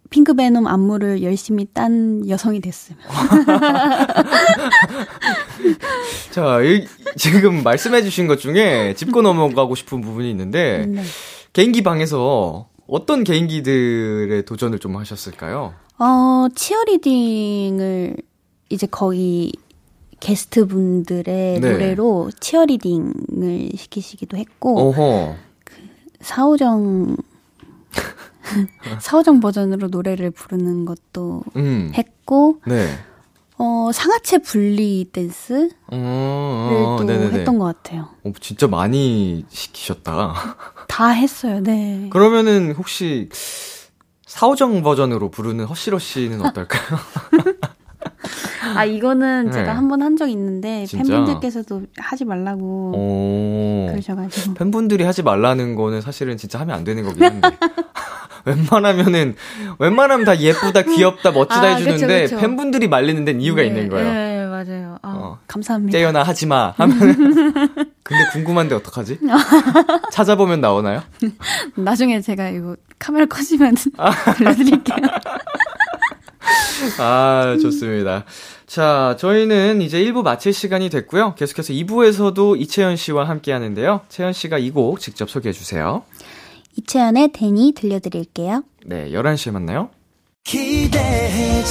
[SPEAKER 3] Pink Venom 안무를 열심히 딴 여성이 됐어요.
[SPEAKER 2] 자, 이, 지금 말씀해주신 것 중에 짚고 넘어가고 싶은 부분이 있는데,
[SPEAKER 3] 네.
[SPEAKER 2] 개인기 방에서 어떤 개인기들의 도전을 좀 하셨을까요?
[SPEAKER 3] 어, 치어리딩을 이제 거의 게스트 분들의
[SPEAKER 2] 네.
[SPEAKER 3] 노래로 치어리딩을 시키시기도 했고,
[SPEAKER 2] 어허.
[SPEAKER 3] 사오정, 사오정 버전으로 노래를 부르는 것도
[SPEAKER 2] 음.
[SPEAKER 3] 했고,
[SPEAKER 2] 네.
[SPEAKER 3] 어, 상하체 분리 댄스를
[SPEAKER 2] 어, 어,
[SPEAKER 3] 또
[SPEAKER 2] 네네네.
[SPEAKER 3] 했던 것 같아요.
[SPEAKER 2] 어, 진짜 많이 시키셨다.
[SPEAKER 3] 다 했어요, 네.
[SPEAKER 2] 그러면은 혹시 사오정 버전으로 부르는 씨는 어떨까요?
[SPEAKER 3] 아, 이거는
[SPEAKER 2] 네.
[SPEAKER 3] 제가 한 번 한 적 있는데,
[SPEAKER 2] 진짜?
[SPEAKER 3] 팬분들께서도 하지 말라고
[SPEAKER 2] 오.
[SPEAKER 3] 그러셔가지고.
[SPEAKER 2] 팬분들이 하지 말라는 거는 사실은 진짜 하면 안 되는 거긴 한데. 웬만하면은, 웬만하면 다 예쁘다, 귀엽다, 멋지다
[SPEAKER 3] 아,
[SPEAKER 2] 해주는데,
[SPEAKER 3] 그쵸, 그쵸.
[SPEAKER 2] 팬분들이 말리는 데는 이유가
[SPEAKER 3] 네,
[SPEAKER 2] 있는 거예요.
[SPEAKER 3] 네, 맞아요. 아,
[SPEAKER 2] 어.
[SPEAKER 3] 감사합니다.
[SPEAKER 2] 떼어나 하지 마. 하면은. 근데 궁금한데 어떡하지? 찾아보면 나오나요?
[SPEAKER 3] 나중에 제가 이거 카메라 꺼지면 들려드릴게요.
[SPEAKER 2] 아, 좋습니다. 자, 저희는 이제 1부 마칠 시간이 됐고요. 계속해서 2부에서도 이채연 씨와 함께 하는데요. 채연 씨가 이 곡 직접 소개해 주세요.
[SPEAKER 3] 이채연의 데니 들려드릴게요.
[SPEAKER 2] 네, 11시에 만나요.
[SPEAKER 1] 기대해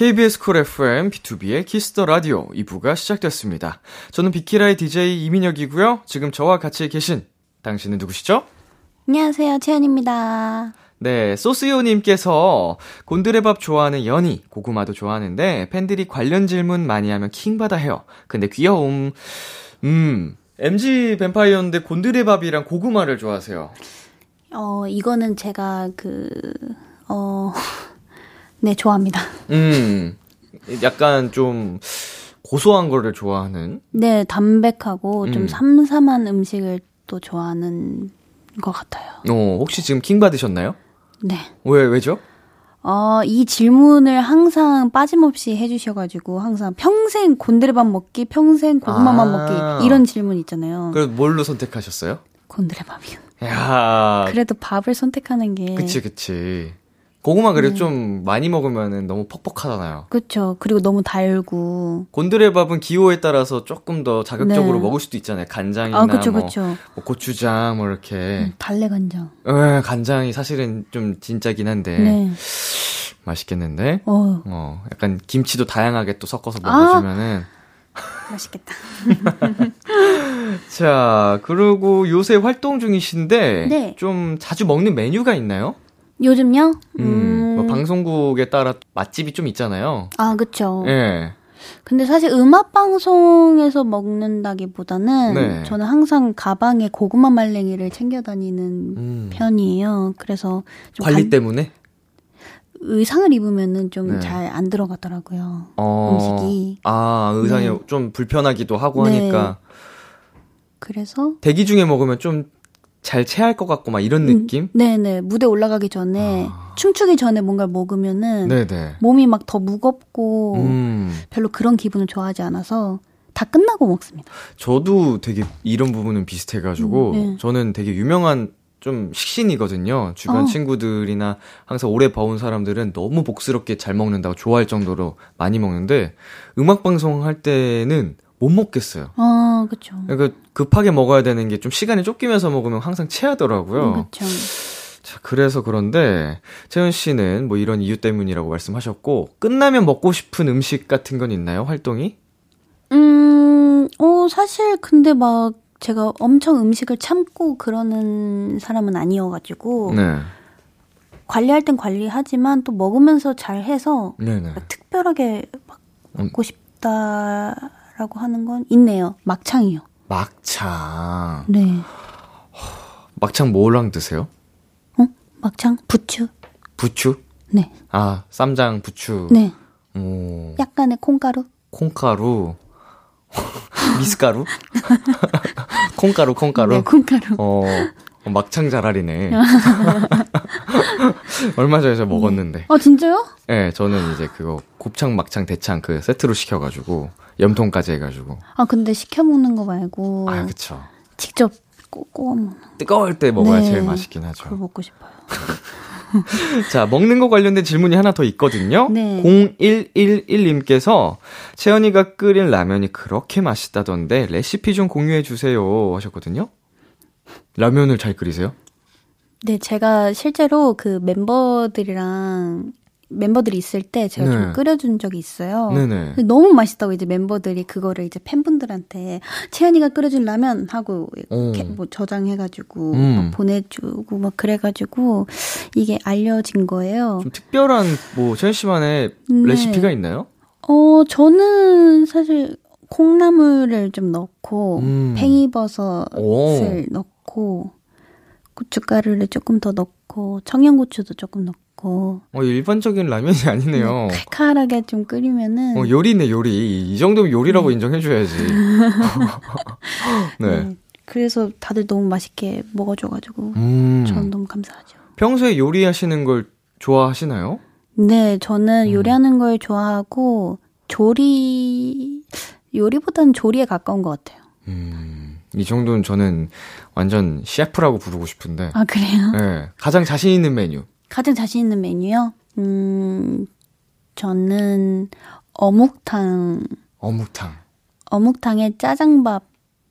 [SPEAKER 2] KBS 쿨 FM B2B의 키스터 라디오 2부가 시작됐습니다. 저는 비키라의 DJ 이민혁이고요. 지금 저와 같이 계신 당신은 누구시죠?
[SPEAKER 3] 안녕하세요, 채연입니다.
[SPEAKER 2] 네, 소스요님께서 곤드레밥 좋아하는 연희, 고구마도 좋아하는데 팬들이 관련 질문 많이 하면 킹받아 해요. 근데 귀여움. 음, MZ 뱀파이어인데 곤드레밥이랑 고구마를 좋아하세요.
[SPEAKER 3] 어, 이거는 제가 그, 어, 네, 좋아합니다.
[SPEAKER 2] 음, 약간 좀 고소한 거를 좋아하는.
[SPEAKER 3] 네, 담백하고 좀
[SPEAKER 2] 음.
[SPEAKER 3] 삼삼한 음식을 또 좋아하는 것 같아요.
[SPEAKER 2] 어, 혹시 지금 킹 받으셨나요?
[SPEAKER 3] 네.
[SPEAKER 2] 왜, 왜죠?
[SPEAKER 3] 어, 이 질문을 항상 빠짐없이 해주셔가지고, 항상 평생 곤드레밥 먹기, 평생 고구마만
[SPEAKER 2] 아.
[SPEAKER 3] 먹기, 이런 질문 있잖아요.
[SPEAKER 2] 그래서 뭘로 선택하셨어요?
[SPEAKER 3] 곤드레밥이요.
[SPEAKER 2] 야
[SPEAKER 3] 그래도 밥을 선택하는 게.
[SPEAKER 2] 아. 그치, 그치. 고구마 그래도 좀 많이 먹으면 너무 퍽퍽하잖아요.
[SPEAKER 3] 그쵸. 그리고 너무 달고.
[SPEAKER 2] 곤드레밥은 기호에 따라서 조금 더 자극적으로
[SPEAKER 3] 네.
[SPEAKER 2] 먹을 수도 있잖아요. 간장이나
[SPEAKER 3] 아, 그쵸,
[SPEAKER 2] 뭐,
[SPEAKER 3] 그쵸.
[SPEAKER 2] 뭐 고추장 뭐 이렇게.
[SPEAKER 3] 음, 달래 간장.
[SPEAKER 2] 에, 간장이 사실은 좀 진짜긴 한데
[SPEAKER 3] 네.
[SPEAKER 2] 맛있겠는데.
[SPEAKER 3] 어,
[SPEAKER 2] 어, 약간 김치도 다양하게 또 섞어서
[SPEAKER 3] 아.
[SPEAKER 2] 먹어주면은.
[SPEAKER 3] 맛있겠다.
[SPEAKER 2] 자, 그리고 요새 활동 중이신데
[SPEAKER 3] 네.
[SPEAKER 2] 좀 자주 먹는 메뉴가 있나요?
[SPEAKER 3] 요즘요?
[SPEAKER 2] 음, 뭐 방송국에 따라 맛집이 좀 있잖아요.
[SPEAKER 3] 아, 그쵸.
[SPEAKER 2] 예.
[SPEAKER 3] 근데 사실 음악 방송에서 먹는다기보다는
[SPEAKER 2] 네.
[SPEAKER 3] 저는 항상 가방에 고구마 말랭이를 챙겨 다니는
[SPEAKER 2] 음.
[SPEAKER 3] 편이에요. 그래서 좀
[SPEAKER 2] 관리
[SPEAKER 3] 간-
[SPEAKER 2] 때문에?
[SPEAKER 3] 의상을 입으면은 좀
[SPEAKER 2] 네.
[SPEAKER 3] 잘안 들어가더라고요.
[SPEAKER 2] 어.
[SPEAKER 3] 음식이.
[SPEAKER 2] 아, 의상이
[SPEAKER 3] 네.
[SPEAKER 2] 좀 불편하기도 하고
[SPEAKER 3] 네.
[SPEAKER 2] 하니까
[SPEAKER 3] 그래서
[SPEAKER 2] 대기 중에 먹으면 좀 잘 체할 것 같고 막 이런
[SPEAKER 3] 음,
[SPEAKER 2] 느낌?
[SPEAKER 3] 네네 무대 올라가기 전에
[SPEAKER 2] 아.
[SPEAKER 3] 춤추기 전에 뭔가를 먹으면은
[SPEAKER 2] 네네.
[SPEAKER 3] 몸이 막 더 무겁고
[SPEAKER 2] 음,
[SPEAKER 3] 별로 그런 기분을 좋아하지 않아서 다 끝나고 먹습니다.
[SPEAKER 2] 저도 되게 이런 부분은 비슷해가지고
[SPEAKER 3] 음, 네.
[SPEAKER 2] 저는 되게 유명한 좀 식신이거든요. 주변
[SPEAKER 3] 어.
[SPEAKER 2] 친구들이나 항상 오래 봐온 사람들은 너무 복스럽게 잘 먹는다고 좋아할 정도로 많이 먹는데 음악 방송 할 때는 못 먹겠어요.
[SPEAKER 3] 아 그렇죠.
[SPEAKER 2] 그러니까 급하게 먹어야 되는 게 좀 시간이 쫓기면서 먹으면 항상 체하더라고요.
[SPEAKER 3] 그렇죠.
[SPEAKER 2] 자, 그래서 그런데 채연 씨는 뭐 이런 이유 때문이라고 말씀하셨고 끝나면 먹고 싶은 음식 같은 건 있나요? 활동이?
[SPEAKER 3] 음, 어, 사실 근데 막 제가 엄청 음식을 참고 그러는 사람은 아니어가지고
[SPEAKER 2] 네.
[SPEAKER 3] 관리할 땐 관리하지만 또 먹으면서 잘 해서
[SPEAKER 2] 네네.
[SPEAKER 3] 특별하게 막
[SPEAKER 2] 음.
[SPEAKER 3] 먹고 싶다 라고 하는 건 있네요. 막창이요.
[SPEAKER 2] 막창.
[SPEAKER 3] 네.
[SPEAKER 2] 막창 뭐랑 드세요?
[SPEAKER 3] 어? 막창? 부추?
[SPEAKER 2] 부추?
[SPEAKER 3] 네.
[SPEAKER 2] 아, 쌈장 부추.
[SPEAKER 3] 네.
[SPEAKER 2] 오,
[SPEAKER 3] 약간의 콩가루?
[SPEAKER 2] 콩가루. 미숫가루? 콩가루, 콩가루.
[SPEAKER 3] 네, 콩가루.
[SPEAKER 2] 어, 어, 막창 자랄이네. 얼마 전에 저 먹었는데.
[SPEAKER 3] 아, 진짜요?
[SPEAKER 2] 예, 네, 저는 이제 그거 곱창, 막창, 대창 그 세트로 시켜가지고 염통까지 해가지고.
[SPEAKER 3] 아, 근데 시켜 먹는 거 말고
[SPEAKER 2] 아, 그쵸.
[SPEAKER 3] 직접 꼬, 꼬아 먹는
[SPEAKER 2] 뜨거울 때 먹어야
[SPEAKER 3] 네.
[SPEAKER 2] 제일 맛있긴 하죠.
[SPEAKER 3] 그걸 먹고 싶어요.
[SPEAKER 2] 자, 먹는 거 관련된 질문이 하나 더 있거든요.
[SPEAKER 3] 네.
[SPEAKER 2] 0111님께서 채연이가 끓인 라면이 그렇게 맛있다던데 레시피 좀 공유해 주세요 하셨거든요. 라면을 잘 끓이세요?
[SPEAKER 3] 네, 제가 실제로 그 멤버들이랑 멤버들이 있을 때 제가
[SPEAKER 2] 네.
[SPEAKER 3] 좀 끓여준 적이 있어요.
[SPEAKER 2] 네네.
[SPEAKER 3] 너무 맛있다고 이제 멤버들이 그거를 이제 팬분들한테 채연이가 끓여준 라면 하고 이렇게
[SPEAKER 2] 오.
[SPEAKER 3] 뭐 저장해가지고
[SPEAKER 2] 음.
[SPEAKER 3] 막 보내주고 막 그래가지고 이게 알려진 거예요.
[SPEAKER 2] 좀 특별한 뭐 채연 씨만의
[SPEAKER 3] 네.
[SPEAKER 2] 레시피가 있나요?
[SPEAKER 3] 어, 저는 사실 콩나물을 좀 넣고
[SPEAKER 2] 음.
[SPEAKER 3] 팽이버섯을
[SPEAKER 2] 오.
[SPEAKER 3] 넣고 고춧가루를 조금 더 넣고 청양고추도 조금 넣고
[SPEAKER 2] 어, 일반적인 라면이 아니네요.
[SPEAKER 3] 칼칼하게 좀 끓이면은
[SPEAKER 2] 어, 요리네, 요리. 이 정도면 요리라고 인정해줘야지. 네.
[SPEAKER 3] 네. 그래서 다들 너무 맛있게 먹어줘가지고
[SPEAKER 2] 음.
[SPEAKER 3] 전 너무 감사하죠.
[SPEAKER 2] 평소에 요리하시는 걸 좋아하시나요?
[SPEAKER 3] 네, 저는
[SPEAKER 2] 음.
[SPEAKER 3] 요리하는 걸 좋아하고 조리 요리보다는 조리에 가까운 것 같아요.
[SPEAKER 2] 음, 이 정도는 저는 완전 셰프라고 부르고 싶은데.
[SPEAKER 3] 아 그래요?
[SPEAKER 2] 네. 가장 자신 있는 메뉴.
[SPEAKER 3] 가장 자신 있는 메뉴요? 음, 저는 어묵탕,
[SPEAKER 2] 어묵탕.
[SPEAKER 3] 어묵탕에 짜장밥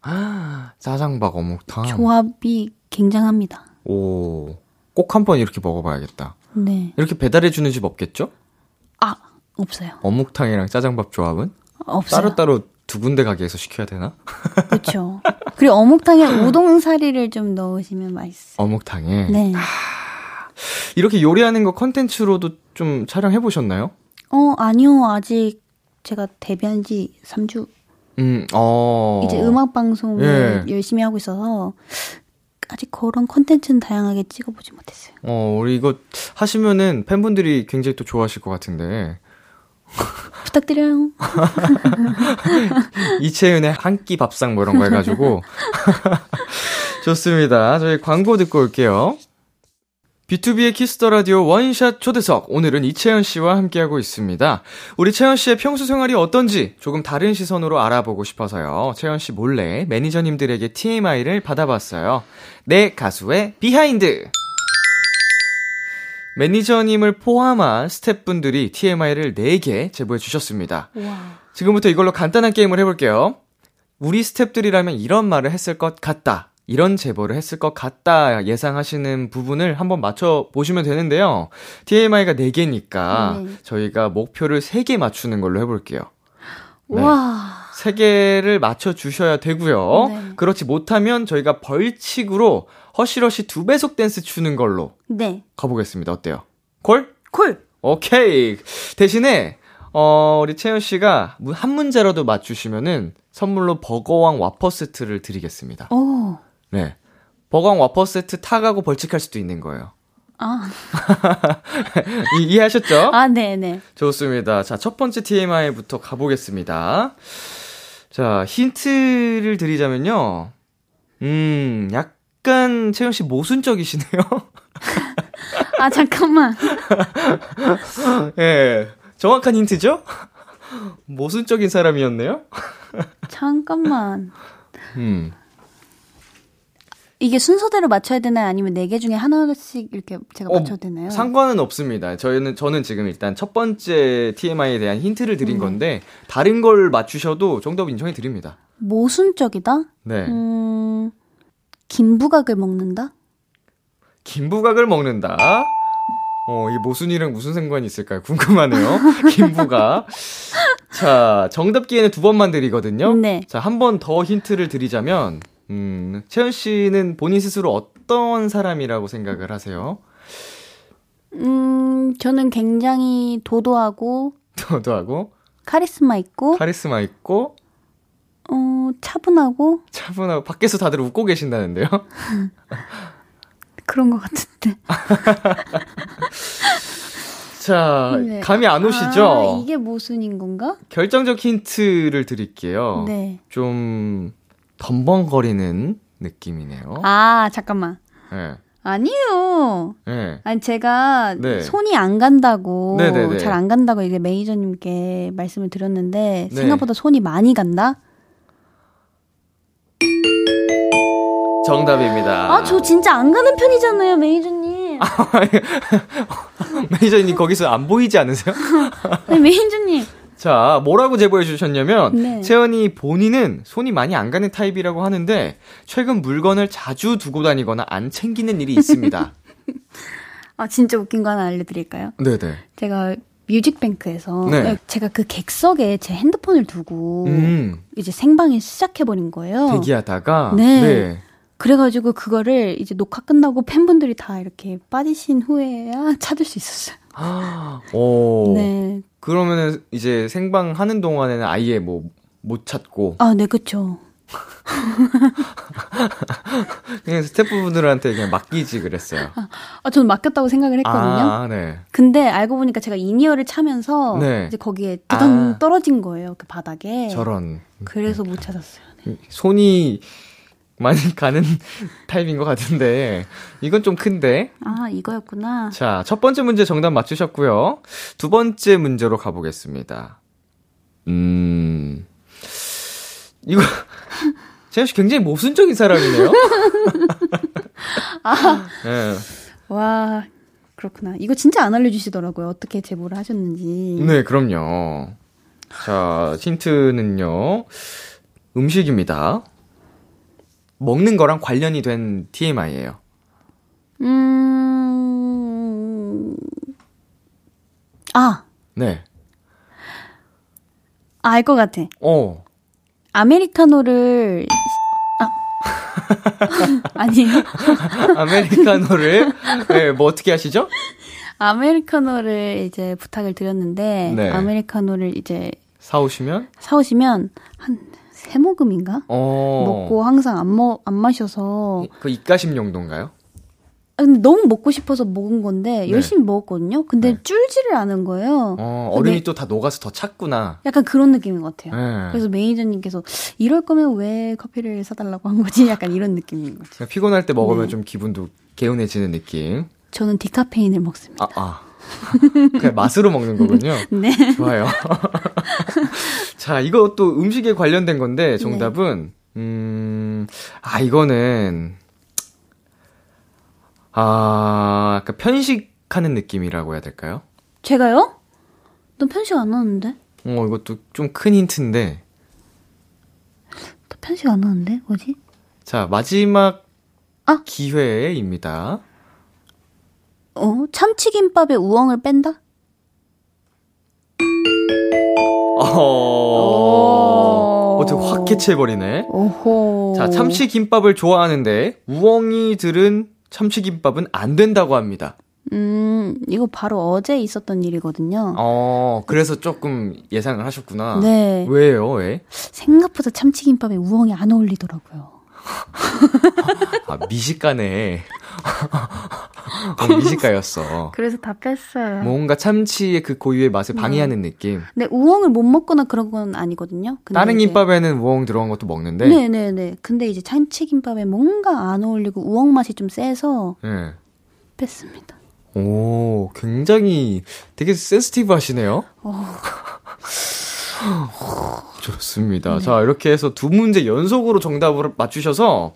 [SPEAKER 2] 아, 짜장밥 어묵탕.
[SPEAKER 3] 조합이 굉장합니다.
[SPEAKER 2] 오, 꼭 한번 이렇게 먹어봐야겠다.
[SPEAKER 3] 네.
[SPEAKER 2] 이렇게 배달해주는 집 없겠죠?
[SPEAKER 3] 아, 없어요.
[SPEAKER 2] 어묵탕이랑 짜장밥 조합은?
[SPEAKER 3] 없어요.
[SPEAKER 2] 따로따로 두 군데 가게에서 시켜야 되나?
[SPEAKER 3] 그렇죠. 그리고 어묵탕에 우동사리를 좀 넣으시면 맛있어요.
[SPEAKER 2] 어묵탕에.
[SPEAKER 3] 네.
[SPEAKER 2] 이렇게 요리하는 거 컨텐츠로도 좀 촬영해 보셨나요?
[SPEAKER 3] 어, 아니요. 아직 제가 데뷔한 지 3주.
[SPEAKER 2] 음, 어.
[SPEAKER 3] 이제 음악 방송을
[SPEAKER 2] 예.
[SPEAKER 3] 열심히 하고 있어서 아직 그런 컨텐츠는 다양하게 찍어보지 못했어요.
[SPEAKER 2] 어, 우리 이거 하시면은 팬분들이 굉장히 또 좋아하실 것 같은데.
[SPEAKER 3] 부탁드려요.
[SPEAKER 2] 이채연의 한 끼 밥상 뭐 이런 거 해가지고. 좋습니다. 저희 광고 듣고 올게요. B2B의 키스터 라디오 원샷 초대석. 오늘은 이채연 씨와 함께하고 있습니다. 우리 채연 씨의 평소 생활이 어떤지 조금 다른 시선으로 알아보고 싶어서요. 채연 씨 몰래 매니저님들에게 TMI를 받아봤어요. 내 가수의 behind. 매니저님을 포함한 스태프분들이 TMI를 4개 제보해 주셨습니다.
[SPEAKER 3] 와.
[SPEAKER 2] 지금부터 이걸로 간단한 게임을 해볼게요. 우리 스탭들이라면 이런 말을 했을 것 같다. 이런 제보를 했을 것 같다 예상하시는 부분을 한번 맞춰보시면 되는데요. TMI가 4개니까
[SPEAKER 3] 네.
[SPEAKER 2] 저희가 목표를 3개 맞추는 걸로 해볼게요. 네.
[SPEAKER 3] 와.
[SPEAKER 2] 3개를 맞춰주셔야 되고요.
[SPEAKER 3] 네.
[SPEAKER 2] 그렇지 못하면 저희가 벌칙으로 Hush Rush 두 배속 댄스 추는 걸로
[SPEAKER 3] 네.
[SPEAKER 2] 가보겠습니다. 어때요? 콜?
[SPEAKER 3] 콜.
[SPEAKER 2] 오케이. 대신에 어, 우리 채연 씨가 문- 한 문제라도 맞추시면은 선물로 버거왕 와퍼 세트를 드리겠습니다.
[SPEAKER 3] 오.
[SPEAKER 2] 네. 버거왕 와퍼 세트 타가고 벌칙할 수도 있는 거예요.
[SPEAKER 3] 아.
[SPEAKER 2] 이, 이해하셨죠?
[SPEAKER 3] 아, 네네.
[SPEAKER 2] 좋습니다. 자, 첫 번째 TMI부터 가보겠습니다. 자, 힌트를 드리자면요. 음, 약 간 채연 씨 모순적이시네요.
[SPEAKER 3] 아, 잠깐만.
[SPEAKER 2] 예. 정확한 힌트죠? 모순적인 사람이었네요?
[SPEAKER 3] 잠깐만.
[SPEAKER 2] 음.
[SPEAKER 3] 이게 순서대로 맞춰야 되나요? 아니면 네 개 중에 하나씩 이렇게 제가
[SPEAKER 2] 어,
[SPEAKER 3] 맞춰도 되나요?
[SPEAKER 2] 상관은 없습니다. 저희는 저는 지금 일단 첫 번째 TMI에 대한 힌트를 드린
[SPEAKER 3] 음.
[SPEAKER 2] 건데 다른 걸 맞추셔도 정답 인정해 드립니다.
[SPEAKER 3] 모순적이다?
[SPEAKER 2] 네.
[SPEAKER 3] 음, 김부각을 먹는다?
[SPEAKER 2] 김부각을 먹는다. 어, 이 모순이랑 무슨 상관이 있을까요? 궁금하네요. 김부각. 자, 정답 기회는 두 번만 드리거든요.
[SPEAKER 3] 네.
[SPEAKER 2] 자, 한 번 더 힌트를 드리자면 음, 채연 씨는 본인 스스로 어떤 사람이라고 생각을 하세요?
[SPEAKER 3] 음, 저는 굉장히 도도하고
[SPEAKER 2] 저도 하고
[SPEAKER 3] 카리스마 있고
[SPEAKER 2] 카리스마 있고
[SPEAKER 3] 어, 차분하고
[SPEAKER 2] 차분하고 밖에서 다들 웃고 계신다는데요.
[SPEAKER 3] 그런 것 같은데.
[SPEAKER 2] 자,
[SPEAKER 3] 네.
[SPEAKER 2] 감이 안 오시죠?
[SPEAKER 3] 아, 이게 모순인 건가?
[SPEAKER 2] 결정적 힌트를 드릴게요.
[SPEAKER 3] 네.
[SPEAKER 2] 좀 덤벙거리는 느낌이네요.
[SPEAKER 3] 아, 잠깐만.
[SPEAKER 2] 네.
[SPEAKER 3] 아니에요.
[SPEAKER 2] 네.
[SPEAKER 3] 아니 제가
[SPEAKER 2] 네.
[SPEAKER 3] 손이 안 간다고
[SPEAKER 2] 네네네.
[SPEAKER 3] 잘안 간다고 이게 매니저님께 말씀을 드렸는데
[SPEAKER 2] 네.
[SPEAKER 3] 생각보다 손이 많이 간다.
[SPEAKER 2] 정답입니다.
[SPEAKER 3] 아 저 진짜 안 가는 편이잖아요 매니저님.
[SPEAKER 2] 매니저님 거기서 안 보이지 않으세요?
[SPEAKER 3] 네, 매니저님.
[SPEAKER 2] 자, 뭐라고 제보해 주셨냐면
[SPEAKER 3] 네.
[SPEAKER 2] 채연이 본인은 손이 많이 안 가는 타입이라고 하는데 최근 물건을 자주 두고 다니거나 안 챙기는 일이 있습니다.
[SPEAKER 3] 아 진짜 웃긴 거 하나 알려드릴까요?
[SPEAKER 2] 네네.
[SPEAKER 3] 제가 뮤직뱅크에서
[SPEAKER 2] 네.
[SPEAKER 3] 제가 그 객석에 제 핸드폰을 두고
[SPEAKER 2] 음,
[SPEAKER 3] 이제 생방을 시작해버린 거예요.
[SPEAKER 2] 대기하다가
[SPEAKER 3] 네. 그래가지고 그거를 이제 녹화 끝나고 팬분들이 다 이렇게 빠지신 후에야 찾을 수 있었어요.
[SPEAKER 2] 아, 오.
[SPEAKER 3] 네.
[SPEAKER 2] 그러면은 이제 생방 하는 동안에는 아예 뭐 못 찾고
[SPEAKER 3] 아, 네, 그쵸.
[SPEAKER 2] 그냥 스태프분들한테 그냥 맡기지 그랬어요.
[SPEAKER 3] 아, 저는 맡겼다고 생각을 했거든요.
[SPEAKER 2] 아, 네.
[SPEAKER 3] 근데 알고 보니까 제가 in-ear를 차면서
[SPEAKER 2] 네.
[SPEAKER 3] 이제 거기에 두덩
[SPEAKER 2] 아.
[SPEAKER 3] 떨어진 거예요. 그 바닥에.
[SPEAKER 2] 저런.
[SPEAKER 3] 그래서 못 찾았어요.
[SPEAKER 2] 손이 많이 가는 타입인 것 같은데, 이건 좀 큰데.
[SPEAKER 3] 아, 이거였구나.
[SPEAKER 2] 자, 첫 번째 문제 정답 맞추셨고요. 두 번째 문제로 가보겠습니다. 음, 이거, 재현 씨 굉장히 모순적인 사람이네요? 네.
[SPEAKER 3] 와, 그렇구나. 이거 진짜 안 알려주시더라고요. 어떻게 제보를 하셨는지.
[SPEAKER 2] 네, 그럼요. 자, 힌트는요. 음식입니다. 먹는 거랑 관련이 된 TMI예요.
[SPEAKER 3] 음, 아,
[SPEAKER 2] 네.
[SPEAKER 3] 알 것 같아.
[SPEAKER 2] 어.
[SPEAKER 3] 아메리카노를, 아, 아니에요?
[SPEAKER 2] 아메리카노를, 네, 뭐 어떻게 하시죠?
[SPEAKER 3] 아메리카노를 이제 부탁을 드렸는데,
[SPEAKER 2] 네.
[SPEAKER 3] 아메리카노를 이제
[SPEAKER 2] 사오시면?
[SPEAKER 3] 사오시면 한 세 모금인가?
[SPEAKER 2] 어.
[SPEAKER 3] 먹고 항상 안, 먹, 안 마셔서
[SPEAKER 2] 그 입가심 용도인가요?
[SPEAKER 3] 아, 근데 너무 먹고 싶어서 먹은 건데
[SPEAKER 2] 네.
[SPEAKER 3] 열심히 먹었거든요. 근데
[SPEAKER 2] 네.
[SPEAKER 3] 줄지를 않은 거예요.
[SPEAKER 2] 어, 얼음이
[SPEAKER 3] 네.
[SPEAKER 2] 또다 녹아서 더 찼구나.
[SPEAKER 3] 약간 그런 느낌인 것 같아요.
[SPEAKER 2] 네.
[SPEAKER 3] 그래서 매니저님께서 이럴 거면 왜 커피를 사달라고 한 거지? 약간 이런 느낌인 거죠.
[SPEAKER 2] 피곤할 때 먹으면
[SPEAKER 3] 네.
[SPEAKER 2] 좀 기분도 개운해지는 느낌.
[SPEAKER 3] 저는 디카페인을 먹습니다.
[SPEAKER 2] 아, 아. 그냥 맛으로 먹는 거군요.
[SPEAKER 3] 네.
[SPEAKER 2] 좋아요. 자, 이것도 음식에 관련된 건데, 정답은, 음, 아, 이거는, 아, 약간 편식하는 느낌이라고 해야 될까요?
[SPEAKER 3] 제가요? 넌 편식 안 하는데?
[SPEAKER 2] 어, 이것도 좀 큰 힌트인데,
[SPEAKER 3] 너 편식 안 하는데? 뭐지?
[SPEAKER 2] 자, 마지막
[SPEAKER 3] 아.
[SPEAKER 2] 기회입니다.
[SPEAKER 3] 어? 참치김밥에 우엉을 뺀다?
[SPEAKER 2] 어, 어떻게 확 캐치해버리네.
[SPEAKER 3] 오호.
[SPEAKER 2] 자, 참치김밥을 좋아하는데, 우엉이 들은 참치김밥은 안 된다고 합니다.
[SPEAKER 3] 음, 이거 바로 어제 있었던 일이거든요.
[SPEAKER 2] 어, 그래서 조금 예상을 하셨구나.
[SPEAKER 3] 네.
[SPEAKER 2] 왜요, 왜?
[SPEAKER 3] 생각보다 참치김밥에 우엉이 안 어울리더라고요.
[SPEAKER 2] 아, 미식가네. 어, 미식가였어.
[SPEAKER 3] 그래서 다 뺐어요.
[SPEAKER 2] 뭔가 참치의 그 고유의 맛을 방해하는 느낌.
[SPEAKER 3] 근데 우엉을 못 먹거나 그런 건 아니거든요.
[SPEAKER 2] 다른 김밥에는 우엉 들어간 것도 먹는데.
[SPEAKER 3] 네네네. 근데 이제 참치 김밥에 뭔가 안 어울리고 우엉 맛이 좀 세서
[SPEAKER 2] 네.
[SPEAKER 3] 뺐습니다.
[SPEAKER 2] 오, 굉장히 되게 센스티브 하시네요.
[SPEAKER 3] 어.
[SPEAKER 2] 좋습니다.
[SPEAKER 3] 네.
[SPEAKER 2] 자, 이렇게 해서 두 문제 연속으로 정답을 맞추셔서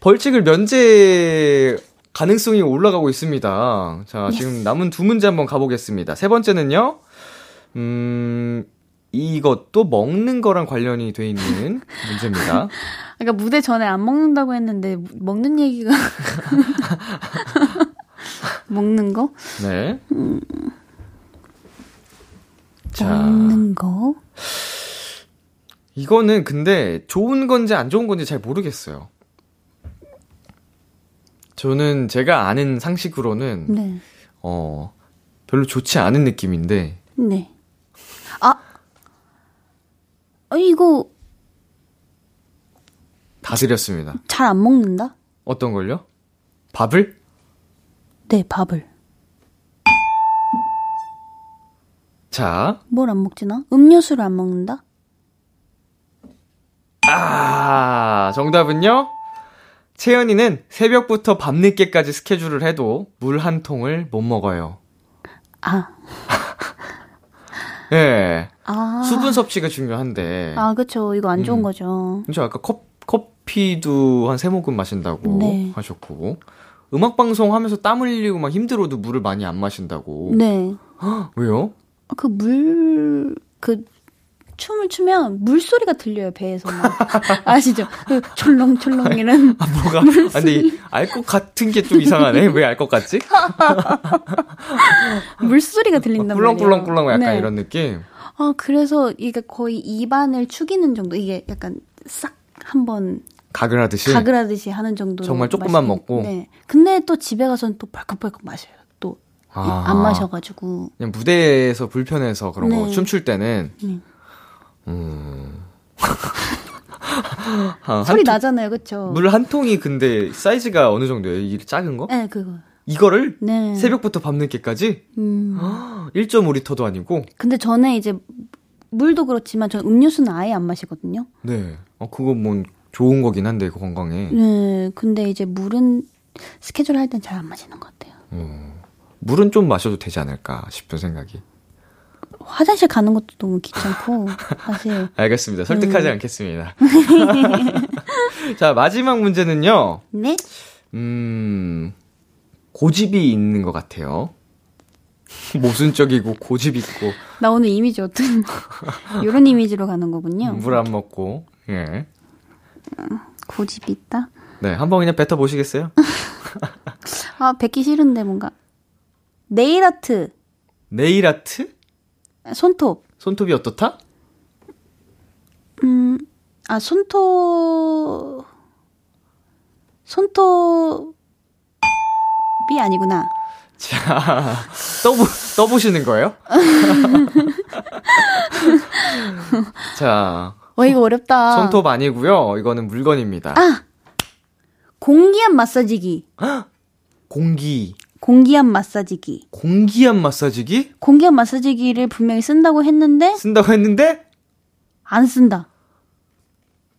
[SPEAKER 2] 벌칙을 면제 가능성이 올라가고 있습니다. 자, 지금 남은 두 문제 한번 가보겠습니다. 세 번째는요, 음, 이것도 먹는 거랑 관련이 돼 있는 문제입니다.
[SPEAKER 3] 그러니까 무대 전에 안 먹는다고 했는데 무- 먹는 얘기가 먹는 거?
[SPEAKER 2] 네. 자,
[SPEAKER 3] 먹는 거?
[SPEAKER 2] 이거는 근데 좋은 건지 안 좋은 건지 잘 모르겠어요. 저는 제가 아는 상식으로는
[SPEAKER 3] 네.
[SPEAKER 2] 어 별로 좋지 않은 느낌인데
[SPEAKER 3] 네. 아. 어, 이거
[SPEAKER 2] 다 드렸습니다.
[SPEAKER 3] 잘 안 먹는다?
[SPEAKER 2] 어떤 걸요? 밥을?
[SPEAKER 3] 네, 밥을.
[SPEAKER 2] 자,
[SPEAKER 3] 뭘 안 먹지 나? 음료수를 안 먹는다?
[SPEAKER 2] 아 정답은요. 채연이는 새벽부터 밤늦게까지 스케줄을 해도 물 한 통을 못 먹어요.
[SPEAKER 3] 아.
[SPEAKER 2] 예.
[SPEAKER 3] 아.
[SPEAKER 2] 수분 섭취가 중요한데.
[SPEAKER 3] 아, 그쵸. 이거 안 좋은
[SPEAKER 2] 음.
[SPEAKER 3] 거죠.
[SPEAKER 2] 저 아까 컵, 커피도 한 세 모금 마신다고
[SPEAKER 3] 네.
[SPEAKER 2] 하셨고 음악 방송 하면서 땀 흘리고 막 힘들어도 물을 많이 안 마신다고.
[SPEAKER 3] 네.
[SPEAKER 2] 왜요?
[SPEAKER 3] 그 물, 그, 춤을 추면 물소리가 들려요, 배에서. 막. 아시죠? 그 철렁철렁 이런.
[SPEAKER 2] 아 뭐가? 아, 근데 알것 같은 게 좀 이상하네. 왜 알 것 같지?
[SPEAKER 3] 물소리가 들린단 말이에요.
[SPEAKER 2] 꿀렁꿀렁꿀렁 약간
[SPEAKER 3] 네.
[SPEAKER 2] 이런 느낌.
[SPEAKER 3] 아, 그래서 이게 거의 입안을 축이는 정도. 이게 약간 싹 한번
[SPEAKER 2] 가글 하듯이.
[SPEAKER 3] 가글하듯이 하는 정도.
[SPEAKER 2] 정말 조금만 먹고?
[SPEAKER 3] 네. 근데 또 집에 가서는 또 벌컥벌컥 마셔요. 또.
[SPEAKER 2] 아.
[SPEAKER 3] 안 마셔가지고.
[SPEAKER 2] 그냥 무대에서 불편해서 그런 거
[SPEAKER 3] 네.
[SPEAKER 2] 춤출 때는
[SPEAKER 3] 네.
[SPEAKER 2] 음. 한
[SPEAKER 3] 소리
[SPEAKER 2] 통-
[SPEAKER 3] 나잖아요, 그쵸?
[SPEAKER 2] 물한 통이 근데 사이즈가 어느 정도예요? 이 작은 거?
[SPEAKER 3] 네, 그거.
[SPEAKER 2] 이거를
[SPEAKER 3] 네.
[SPEAKER 2] 새벽부터 밤늦게까지
[SPEAKER 3] 음.
[SPEAKER 2] 1.5리터도 아니고
[SPEAKER 3] 근데 전에 이제 물도 그렇지만 전 음료수는 아예 안 마시거든요.
[SPEAKER 2] 네. 어 그거 뭐 좋은 거긴 한데 그 건강에.
[SPEAKER 3] 네, 근데 이제 물은 스케줄 할 땐 잘 안 마시는 것 같아요.
[SPEAKER 2] 물은 좀 마셔도 되지 않을까 싶은 생각이.
[SPEAKER 3] 화장실 가는 것도 너무 귀찮고 사실
[SPEAKER 2] 알겠습니다. 설득하지
[SPEAKER 3] 음.
[SPEAKER 2] 않겠습니다. 자, 마지막 문제는요.
[SPEAKER 3] 네
[SPEAKER 2] 음, 고집이 있는 것 같아요. 모순적이고 고집 있고
[SPEAKER 3] 나 오늘 이미지 어떤 이런 이미지로 가는 거군요.
[SPEAKER 2] 물 안 먹고 예.
[SPEAKER 3] 고집이 있다.
[SPEAKER 2] 네, 한번 그냥 뱉어 보시겠어요?
[SPEAKER 3] 아 뵙기 싫은데 뭔가 네일 아트
[SPEAKER 2] 네일 아트?
[SPEAKER 3] 손톱
[SPEAKER 2] 손톱이 어떻다?
[SPEAKER 3] 아 손톱 손톱이 아니구나.
[SPEAKER 2] 자, 떠보, 떠보시는 거예요? 자,
[SPEAKER 3] 와 이거 어렵다.
[SPEAKER 2] 손톱 아니고요. 이거는 물건입니다.
[SPEAKER 3] 아 공기압 마사지기.
[SPEAKER 2] 공기,
[SPEAKER 3] 공기압 마사지기.
[SPEAKER 2] 공기압 마사지기
[SPEAKER 3] 공기압 마사지기를 분명히 쓴다고 했는데
[SPEAKER 2] 쓴다고 했는데
[SPEAKER 3] 안 쓴다.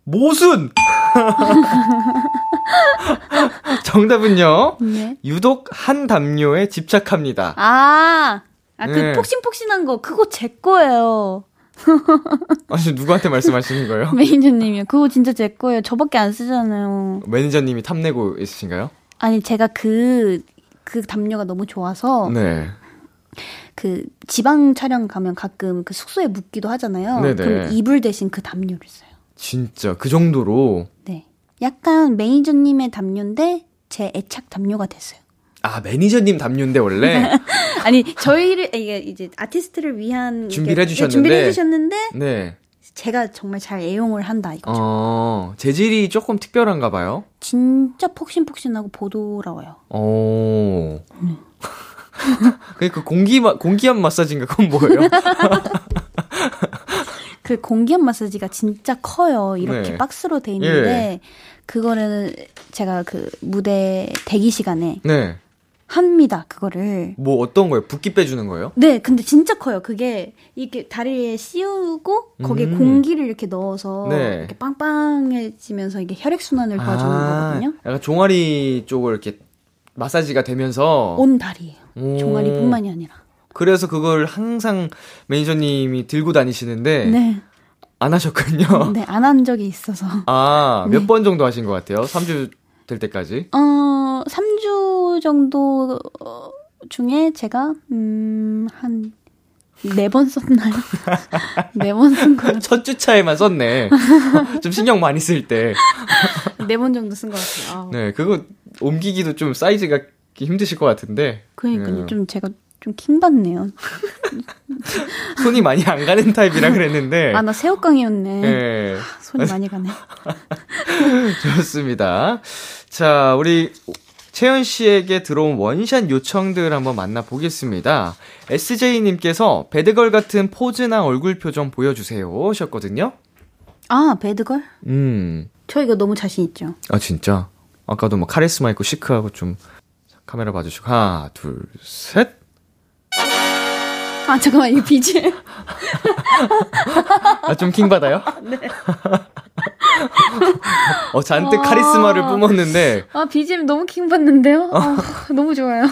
[SPEAKER 2] 모순. 정답은요.
[SPEAKER 3] 네.
[SPEAKER 2] 유독 한 담요에 집착합니다.
[SPEAKER 3] 아, 아, 그
[SPEAKER 2] 네.
[SPEAKER 3] 폭신폭신한 거, 그거 제 거예요.
[SPEAKER 2] 아니 누구한테 말씀하시는 거예요?
[SPEAKER 3] 매니저님이요. 그거 진짜 제 거예요. 저밖에 안 쓰잖아요.
[SPEAKER 2] 매니저님이 탐내고 있으신가요?
[SPEAKER 3] 아니, 제가 그, 그 담요가 너무 좋아서,
[SPEAKER 2] 네.
[SPEAKER 3] 그 지방 촬영 가면 가끔 그 숙소에 묵기도 하잖아요.
[SPEAKER 2] 네네.
[SPEAKER 3] 그럼 이불 대신 그 담요를 써요.
[SPEAKER 2] 진짜 그 정도로
[SPEAKER 3] 네. 약간 매니저님의 담요인데, 제 애착 담요가 됐어요.
[SPEAKER 2] 아 매니저님 담요인데 원래
[SPEAKER 3] 아니, 저희를, 이게 이제 아티스트를 위한.
[SPEAKER 2] 준비를
[SPEAKER 3] 이게-
[SPEAKER 2] 해주셨는데.
[SPEAKER 3] 준비를 해주셨는데,
[SPEAKER 2] 네.
[SPEAKER 3] 제가 정말 잘 애용을 한다, 이거죠.
[SPEAKER 2] 어 재질이 조금 특별한가 봐요.
[SPEAKER 3] 진짜 폭신폭신하고 보드라워요.
[SPEAKER 2] 오. 그러니까 공기 마, 공기압 마사지인가 그건 뭐예요?
[SPEAKER 3] 그 공기압 마사지가 진짜 커요. 이렇게
[SPEAKER 2] 네.
[SPEAKER 3] 박스로 돼 있는데
[SPEAKER 2] 예.
[SPEAKER 3] 그거는 제가 그 무대 대기 시간에
[SPEAKER 2] 네.
[SPEAKER 3] 합니다. 그거를.
[SPEAKER 2] 뭐 어떤 거예요? 붓기 빼주는 거예요?
[SPEAKER 3] 네, 근데 진짜 커요. 그게 이렇게 다리에 씌우고 거기에
[SPEAKER 2] 음.
[SPEAKER 3] 공기를 이렇게 넣어서
[SPEAKER 2] 네.
[SPEAKER 3] 이렇게 빵빵해지면서 이게 혈액 순환을 도와주는 거거든요.
[SPEAKER 2] 약간 종아리 쪽을 이렇게 마사지가 되면서
[SPEAKER 3] 온 다리예요.
[SPEAKER 2] 오.
[SPEAKER 3] 종아리뿐만이 아니라.
[SPEAKER 2] 그래서 그걸 항상 매니저님이 들고 다니시는데
[SPEAKER 3] 네,
[SPEAKER 2] 안 하셨군요.
[SPEAKER 3] 네, 안 한 적이 있어서.
[SPEAKER 2] 아,
[SPEAKER 3] 네.
[SPEAKER 2] 몇번 정도 하신 것 같아요? 3주 될 때까지?
[SPEAKER 3] 어, 3주 정도 어, 중에 제가, 음, 한, 네번 썼나요? 네 번쓴것 같아요.
[SPEAKER 2] 첫 주차에만 썼네. 좀 신경 많이 쓸 때.
[SPEAKER 3] 네 번 정도 쓴 것 같아요. 아우.
[SPEAKER 2] 네, 그거 옮기기도 좀 사이즈가 힘드실 것 같은데.
[SPEAKER 3] 그러니까요.
[SPEAKER 2] 음.
[SPEAKER 3] 좀 제가 좀 킹받네요.
[SPEAKER 2] 손이 많이 안 가는 타입이라 그랬는데.
[SPEAKER 3] 아, 나 새우깡이었네.
[SPEAKER 2] 네,
[SPEAKER 3] 손이 많이 가네.
[SPEAKER 2] 좋습니다. 자, 우리 채연 씨에게 들어온 원샷 요청들 한번 만나보겠습니다. SJ님께서 배드걸 같은 포즈나 얼굴 표정 보여주세요 하셨거든요.
[SPEAKER 3] 아, 배드걸?
[SPEAKER 2] 음,
[SPEAKER 3] 저 이거 너무 자신 있죠.
[SPEAKER 2] 아, 진짜. 아까도 뭐 카리스마 있고 시크하고 좀 카메라 봐주시고. 하나, 둘, 셋.
[SPEAKER 3] 아, 잠깐만, 이거 BGM.
[SPEAKER 2] 아, 좀 킹받아요? 네. 어, 잔뜩
[SPEAKER 3] 와.
[SPEAKER 2] 카리스마를 뿜었는데,
[SPEAKER 3] 아, BGM 너무 킹받는데요? 아, 너무 좋아요.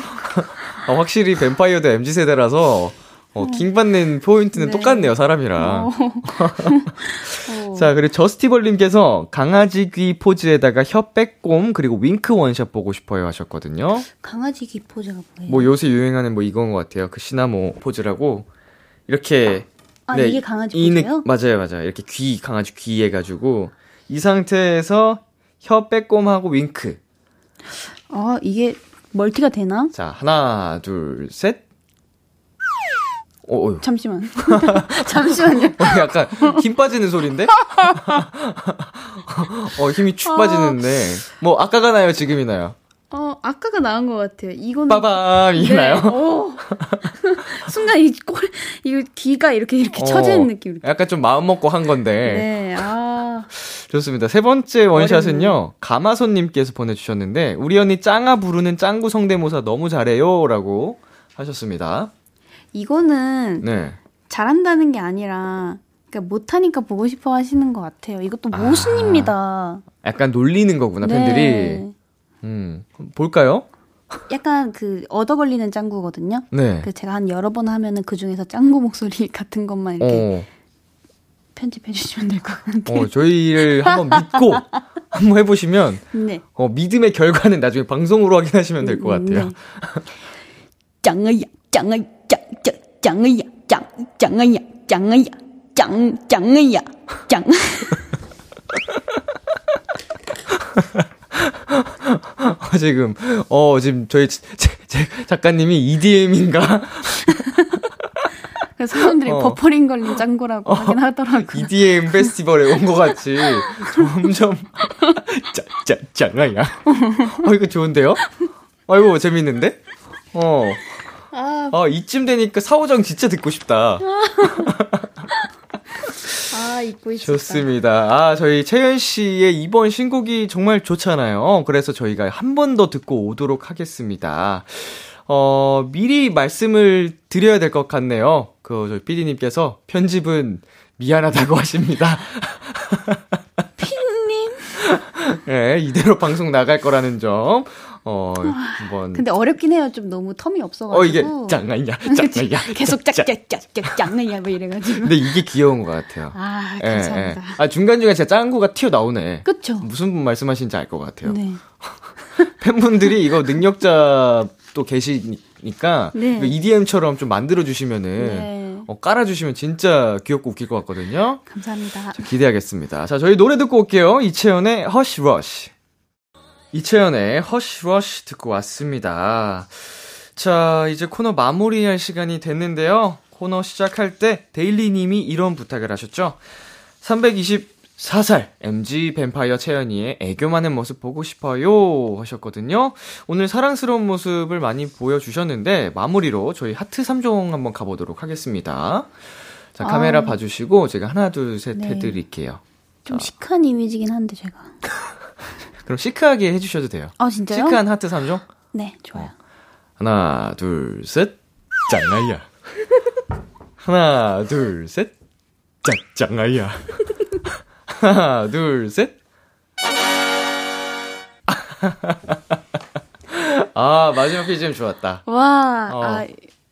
[SPEAKER 2] 어, 확실히 뱀파이어도 MZ세대라서, 어, 킹받는 포인트는
[SPEAKER 3] 네.
[SPEAKER 2] 똑같네요, 사람이랑.
[SPEAKER 3] 어.
[SPEAKER 2] 자, 그리고 저스티벌님께서 강아지 귀 포즈에다가 혀 빼꼼, 그리고 윙크 원샷 보고 싶어요 하셨거든요.
[SPEAKER 3] 강아지 귀 포즈가 뭐예요?
[SPEAKER 2] 뭐 요새 유행하는 뭐 이건 것 같아요. 그 시나모 포즈라고. 이렇게.
[SPEAKER 3] 아, 이게 강아지
[SPEAKER 2] 이 느-
[SPEAKER 3] 포즈예요?
[SPEAKER 2] 맞아요, 맞아요. 이렇게 귀, 강아지 귀 해가지고. 이 상태에서 혀 빼꼼하고 윙크.
[SPEAKER 3] 아, 이게 멀티가 되나?
[SPEAKER 2] 자, 하나, 둘, 셋. 어, 어,
[SPEAKER 3] 잠시만. 잠시만요.
[SPEAKER 2] 어, 약간 힘 빠지는 소리인데? 어, 힘이 축 빠지는데. 뭐, 아까가 나요, 지금이 나요?
[SPEAKER 3] 어, 아까가 나은 것 같아요. 이거는.
[SPEAKER 2] 빠밤, 이게 나요?
[SPEAKER 3] 오. 순간 이 꼴, 이거 귀가 이렇게 이렇게
[SPEAKER 2] 어,
[SPEAKER 3] 처지는 느낌.
[SPEAKER 2] 약간 좀 마음 먹고 한 건데.
[SPEAKER 3] 네, 아.
[SPEAKER 2] 좋습니다. 세 번째 원샷은요, 가마손님께서 보내주셨는데, 우리 언니 짱아 부르는 짱구 성대모사 너무 잘해요. 라고 하셨습니다.
[SPEAKER 3] 이거는
[SPEAKER 2] 네.
[SPEAKER 3] 잘한다는 게 아니라 그러니까 못하니까 보고 싶어 하시는 것 같아요. 이것도
[SPEAKER 2] 아.
[SPEAKER 3] 모순입니다.
[SPEAKER 2] 약간 놀리는 거구나, 팬들이.
[SPEAKER 3] 네.
[SPEAKER 2] 음, 볼까요?
[SPEAKER 3] 약간 그 얻어 걸리는 짱구거든요.
[SPEAKER 2] 네.
[SPEAKER 3] 그 제가 한 여러 번 하면은 그 중에서 짱구 목소리 같은 것만 이렇게
[SPEAKER 2] 어,
[SPEAKER 3] 편집해 주시면 될 것 같아요.
[SPEAKER 2] 어, 저희를 한번 믿고 한번 해보시면,
[SPEAKER 3] 네.
[SPEAKER 2] 어, 믿음의 결과는 나중에 방송으로 확인하시면 될 것 같아요.
[SPEAKER 3] 네. 짱아야, 짱아, 짱, 짱, 짱아야, 짱, 짱아야, 짱아야, 짱, 짱아야, 짱.
[SPEAKER 2] 어, 지금, 어, 지금 저희 제, 제 작가님이 EDM인가?
[SPEAKER 3] 그래서 사람들이
[SPEAKER 2] 어.
[SPEAKER 3] 버퍼링 걸린 짱구라고 하긴 하더라고요.
[SPEAKER 2] EDM 페스티벌에 온 것 같이 점점 짜, 짜, 짱아야. 어, 이거 좋은데요? 아이고, 재밌는데? 어.
[SPEAKER 3] 아,
[SPEAKER 2] 아, 이쯤 되니까 사오정 진짜 듣고 싶다.
[SPEAKER 3] 아, 잊고 있었다.
[SPEAKER 2] 좋습니다. 아, 저희 채연 씨의 이번 신곡이 정말 좋잖아요. 그래서 저희가 한 번 더 듣고 오도록 하겠습니다. 어, 미리 말씀을 드려야 될 것 같네요. 그, 저희 PD님께서 편집은 미안하다고 하십니다.
[SPEAKER 3] 피디님.
[SPEAKER 2] 네, 이대로 방송 나갈 거라는 점, 어, 한번.
[SPEAKER 3] 근데 어렵긴 해요. 좀 너무 텀이 없어가지고.
[SPEAKER 2] 어, 이게 짱아야, 짱아야.
[SPEAKER 3] 계속 짝짝짝짝 짱아야 뭐 이래가지고.
[SPEAKER 2] 근데 이게 귀여운 것 같아요.
[SPEAKER 3] 아,
[SPEAKER 2] 예,
[SPEAKER 3] 감사합니다.
[SPEAKER 2] 예. 아, 중간중간 진짜 짱구가 튀어나오네.
[SPEAKER 3] 그쵸?
[SPEAKER 2] 무슨 분 말씀하시는지 알 것 같아요.
[SPEAKER 3] 네.
[SPEAKER 2] 팬분들이 이거 능력자 또 계시니까
[SPEAKER 3] 네.
[SPEAKER 2] EDM처럼 좀 만들어 주시면은
[SPEAKER 3] 네.
[SPEAKER 2] 어, 깔아 주시면 진짜 귀엽고 웃길 것 같거든요.
[SPEAKER 3] 감사합니다.
[SPEAKER 2] 기대하겠습니다. 자, 저희 노래 듣고 올게요. 이채연의 Hush Rush. 이채연의 Hush Rush 듣고 왔습니다. 자, 이제 코너 마무리할 시간이 됐는데요. 코너 시작할 때 데일리님이 이런 부탁을 하셨죠. 324살 MZ 뱀파이어 채연이의 애교 많은 모습 보고 싶어요 하셨거든요. 오늘 사랑스러운 모습을 많이 보여주셨는데 마무리로 저희 하트 3종 한번 가보도록 하겠습니다. 자 카메라
[SPEAKER 3] 아.
[SPEAKER 2] 봐주시고 제가 하나 둘 셋
[SPEAKER 3] 네.
[SPEAKER 2] 해드릴게요.
[SPEAKER 3] 좀 시크한 이미지긴 한데 제가.
[SPEAKER 2] 그럼 시크하게 해주셔도 돼요.
[SPEAKER 3] 아 진짜요?
[SPEAKER 2] 시크한 하트 3종
[SPEAKER 3] 네, 좋아요.
[SPEAKER 2] 하나 둘 셋 짱아야 하나 둘 셋 짱짱아야 하나 둘 셋 아 마지막 BGM 좋았다
[SPEAKER 3] 와,
[SPEAKER 2] 어.
[SPEAKER 3] 아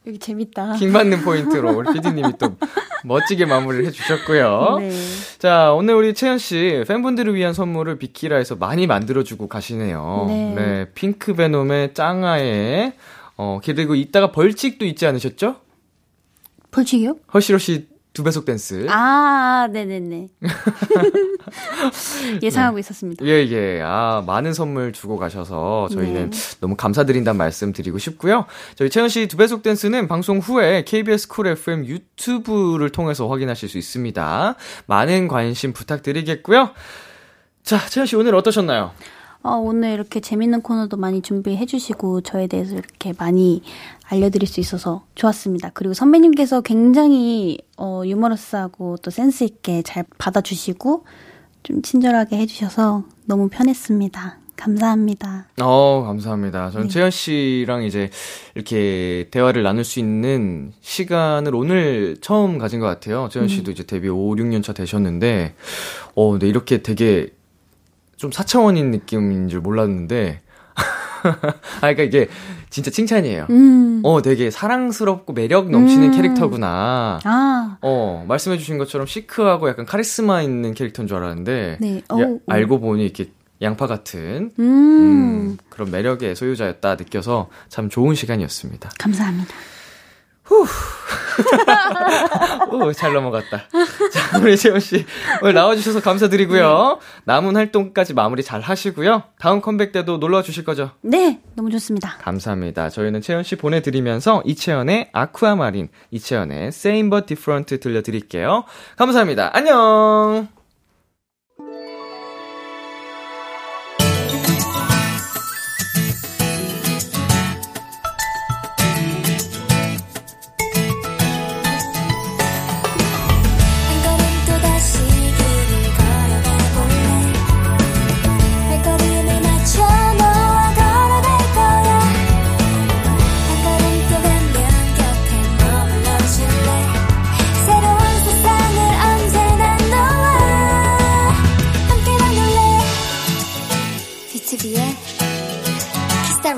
[SPEAKER 3] 여기 재밌다.
[SPEAKER 2] 킹 받는 포인트로 우리 PD님이 또 멋지게 마무리를 해주셨고요
[SPEAKER 3] 네.
[SPEAKER 2] 자 오늘 우리 채연 씨 팬분들을 위한 선물을 비키라에서 많이 만들어주고 가시네요
[SPEAKER 3] 네.
[SPEAKER 2] Pink Venom에 짱아에 어 그리고 이따가 벌칙도 잊지 않으셨죠?
[SPEAKER 3] 벌칙이요?
[SPEAKER 2] Hush Rush 두 배속 댄스.
[SPEAKER 3] 아, 네네네. 예상하고 있었습니다.
[SPEAKER 2] 예, 예. 아, 많은 선물 주고 가셔서 저희는 너무 감사드린다는 말씀 드리고 싶고요. 저희 채연 씨 두 배속 댄스는 방송 후에 KBS 쿨 FM 유튜브를 통해서 확인하실 수 있습니다. 많은 관심 부탁드리겠고요. 자, 채연 씨 오늘 어떠셨나요?
[SPEAKER 3] 어, 오늘 이렇게 재밌는 코너도 많이 준비해 주시고 저에 대해서 이렇게 많이 알려드릴 수 있어서 좋았습니다. 그리고 선배님께서 굉장히 어, 유머러스하고 또 센스 있게 잘 받아주시고 좀 친절하게 해주셔서 너무 편했습니다. 감사합니다.
[SPEAKER 2] 어, 감사합니다. 저는
[SPEAKER 3] 네.
[SPEAKER 2] 채연 씨랑 이제 이렇게 대화를 나눌 수 있는 시간을 오늘 처음 가진 것 같아요. 채연 씨도 이제 데뷔 5, 6년 차 되셨는데, 어, 근데 이렇게 되게 좀 사차원인 느낌인 줄 몰랐는데, 아, 그러니까 이게 진짜 칭찬이에요.
[SPEAKER 3] 음.
[SPEAKER 2] 어, 되게 사랑스럽고 매력 넘치는
[SPEAKER 3] 음.
[SPEAKER 2] 캐릭터구나.
[SPEAKER 3] 아,
[SPEAKER 2] 어, 말씀해주신 것처럼 시크하고 약간 카리스마 있는 캐릭터인 줄 알았는데,
[SPEAKER 3] 네.
[SPEAKER 2] 야,
[SPEAKER 3] 어우,
[SPEAKER 2] 알고 보니 이렇게 양파 같은
[SPEAKER 3] 음.
[SPEAKER 2] 음, 그런 매력의 소유자였다 느껴서 참 좋은 시간이었습니다.
[SPEAKER 3] 감사합니다.
[SPEAKER 2] 오, 잘 넘어갔다. 자, 우리 재원 씨 오늘 나와주셔서 감사드리고요. 남은 활동까지 마무리 잘 하시고요. 다음 컴백 때도 놀러 주실 거죠?
[SPEAKER 3] 네, 너무 좋습니다.
[SPEAKER 2] 감사합니다. 저희는 채연 씨 보내드리면서 이채연의 아쿠아마린, 이채연의 Same But Different 들려드릴게요. 감사합니다. 안녕.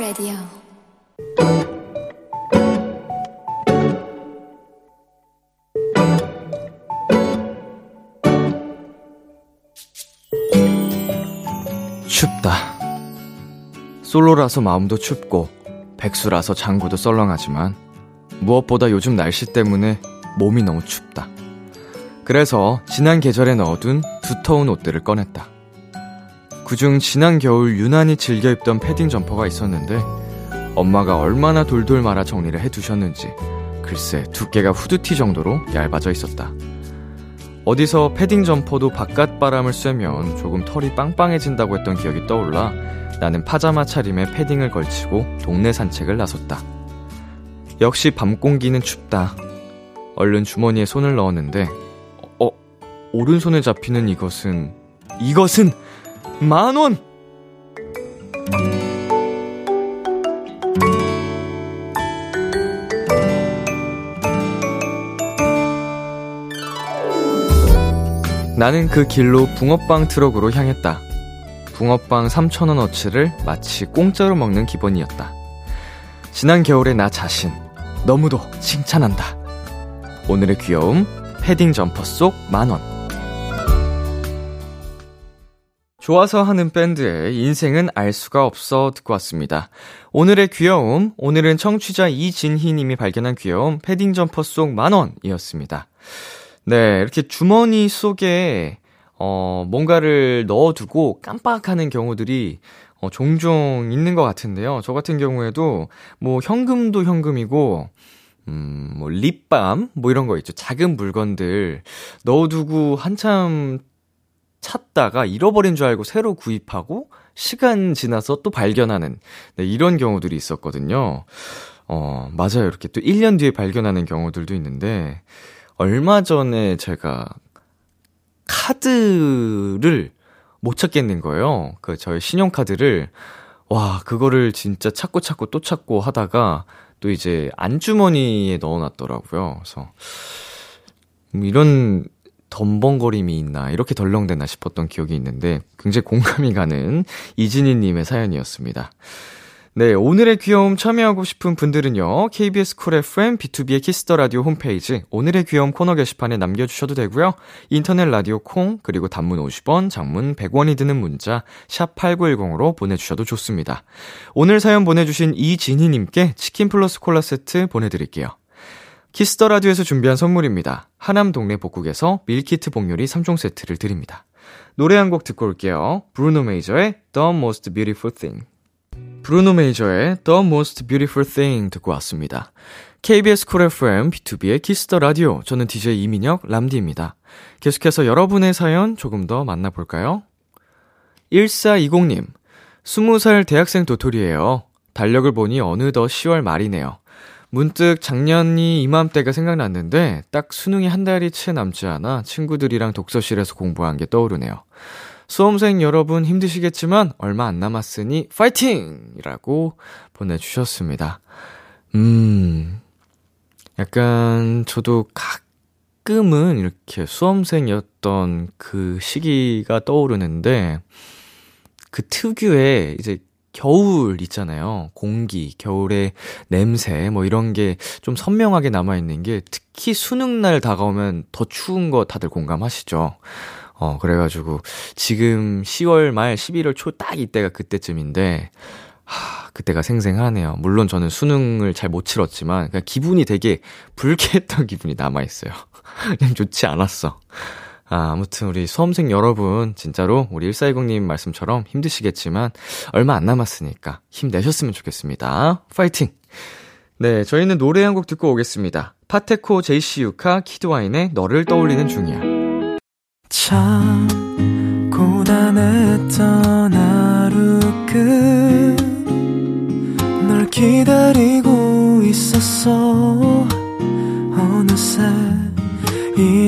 [SPEAKER 4] Radio.
[SPEAKER 2] 춥다. 솔로라서 마음도 춥고, 백수라서 장구도 썰렁하지만, 무엇보다 요즘 날씨 때문에 몸이 너무 춥다. 그래서 지난 계절에 넣어둔 두터운 옷들을 꺼냈다. 그중 지난 겨울 유난히 즐겨 입던 패딩 점퍼가 있었는데, 엄마가 얼마나 돌돌 말아 정리를 해두셨는지, 글쎄 두께가 후드티 정도로 얇아져 있었다. 어디서 패딩 점퍼도 바깥 바람을 쐬면 조금 털이 빵빵해진다고 했던 기억이 떠올라 나는 파자마 차림에 패딩을 걸치고 동네 산책을 나섰다. 역시 밤 공기는 춥다. 얼른 주머니에 손을 넣었는데, 어, 오른손에 잡히는 이것은, 이것은 만 원! 나는 그 길로 붕어빵 트럭으로 향했다. 붕어빵 3,000원어치를 마치 공짜로 먹는 기분이었다. 지난 겨울의 나 자신, 너무도 칭찬한다. 오늘의 귀여움, 패딩 점퍼 속 만원. 좋아서 하는 밴드의 인생은 알 수가 없어 듣고 왔습니다. 오늘의 귀여움, 오늘은 청취자 이진희 님이 발견한 귀여움, 패딩 점퍼 속 만원이었습니다. 네, 이렇게 주머니 속에, 어, 뭔가를 넣어두고 깜빡하는 경우들이, 어, 종종 있는 것 같은데요. 저 같은 경우에도, 뭐, 현금도 현금이고, 음, 뭐, 립밤, 뭐 이런 거 있죠. 작은 물건들 넣어두고 한참 찾다가 잃어버린 줄 알고 새로 구입하고, 시간 지나서 또 발견하는, 네, 이런 경우들이 있었거든요. 어, 맞아요. 이렇게 또 1년 뒤에 발견하는 경우들도 있는데, 얼마 전에 제가 카드를 못 찾겠는 거예요. 그 저희 신용카드를 와 그거를 진짜 찾고 찾고 또 찾고 하다가 또 이제 안주머니에 넣어 놨더라고요. 그래서 뭐 이런 덤벙거림이 있나 이렇게 덜렁대나 싶었던 기억이 있는데 굉장히 공감이 가는 이진희님의 사연이었습니다. 네, 오늘의 귀여움 참여하고 싶은 분들은요, KBS 쿨 FM 비투비의 키스 더 라디오 홈페이지 오늘의 귀여움 코너 게시판에 남겨주셔도 되고요. 인터넷 라디오 콩, 그리고 단문 50원, 장문 100원이 드는 문자, 샵8910으로 보내주셔도 좋습니다. 오늘 사연 보내주신 이진희님께 치킨 플러스 콜라 세트 보내드릴게요. 키스 더 라디오에서 준비한 선물입니다. 하남 동네 복국에서 밀키트 복요리 3종 세트를 드립니다. 노래 한 곡 듣고 올게요. 브루노 메이저의 The Most Beautiful Thing. 브루노 메이저의 The Most Beautiful Thing 듣고 왔습니다. KBS 쿨 FM 비투비의 키스 더 라디오. 저는 DJ 이민혁 람디입니다. 계속해서 여러분의 사연 조금 더 만나볼까요? 1420님, 20살 대학생 도토리예요. 달력을 보니 어느덧 10월 말이네요. 문득 작년이 이맘때가 생각났는데 딱 수능이 한 달이 채 남지 않아 친구들이랑 독서실에서 공부한 게 떠오르네요. 수험생 여러분 힘드시겠지만 얼마 안 남았으니 파이팅! 이라고 보내주셨습니다. 음, 약간 저도 가끔은 이렇게 수험생이었던 그 시기가 떠오르는데 그 특유의 이제 겨울 있잖아요. 공기, 겨울의 냄새, 뭐 이런 게 좀 선명하게 남아있는 게 특히 수능날 다가오면 더 추운 거 다들 공감하시죠? 어, 그래가지고, 지금 10월 말 11월 초 딱 이때가 그때쯤인데, 하, 그때가 생생하네요. 물론 저는 수능을 잘 못 치렀지만, 그냥 기분이 되게 불쾌했던 기분이 남아있어요. 그냥 좋지 않았어. 아, 아무튼 우리 수험생 여러분, 진짜로 우리 1420님 말씀처럼 힘드시겠지만, 얼마 안 남았으니까 힘내셨으면 좋겠습니다. 파이팅! 네, 저희는 노래 한 곡 듣고 오겠습니다. 파테코 제이시 유카 키드와인의 너를 떠올리는 중이야.
[SPEAKER 1] 참 고단했던 하루 끝 널 기다리고 있었어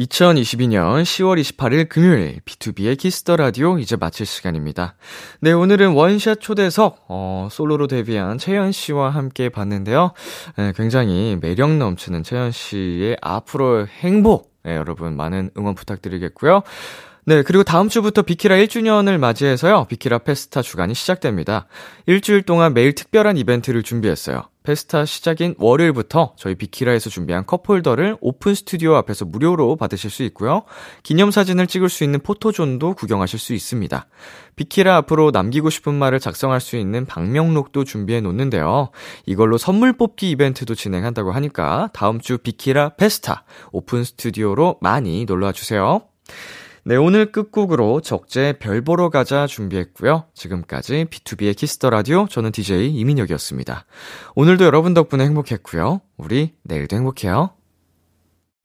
[SPEAKER 2] 2022년 10월 28일 금요일 비투비의 키스 더 라디오 이제 마칠 시간입니다. 네, 오늘은 원샷 초대석 어, 솔로로 데뷔한 채연 씨와 함께 했는데요. 네, 굉장히 매력 넘치는 채연 씨의 앞으로의 행보 네, 여러분 많은 응원 부탁드리겠고요. 네, 그리고 다음 주부터 비키라 1주년을 맞이해서요. 비키라 페스타 주간이 시작됩니다. 일주일 동안 매일 특별한 이벤트를 준비했어요. 페스타 시작인 월요일부터 저희 비키라에서 준비한 컵홀더를 오픈 스튜디오 앞에서 무료로 받으실 수 있고요. 기념사진을 찍을 수 있는 포토존도 구경하실 수 있습니다. 비키라 앞으로 남기고 싶은 말을 작성할 수 있는 방명록도 준비해 놨는데요. 이걸로 선물 뽑기 이벤트도 진행한다고 하니까 다음 주 비키라 페스타 오픈 스튜디오로 많이 놀러와 주세요. 네, 오늘 끝곡으로 적재 별 보러 가자 준비했고요. 지금까지 비투비의 키스 더 라디오 저는 DJ 이민혁이었습니다. 오늘도 여러분 덕분에 행복했고요. 우리 내일도 행복해요.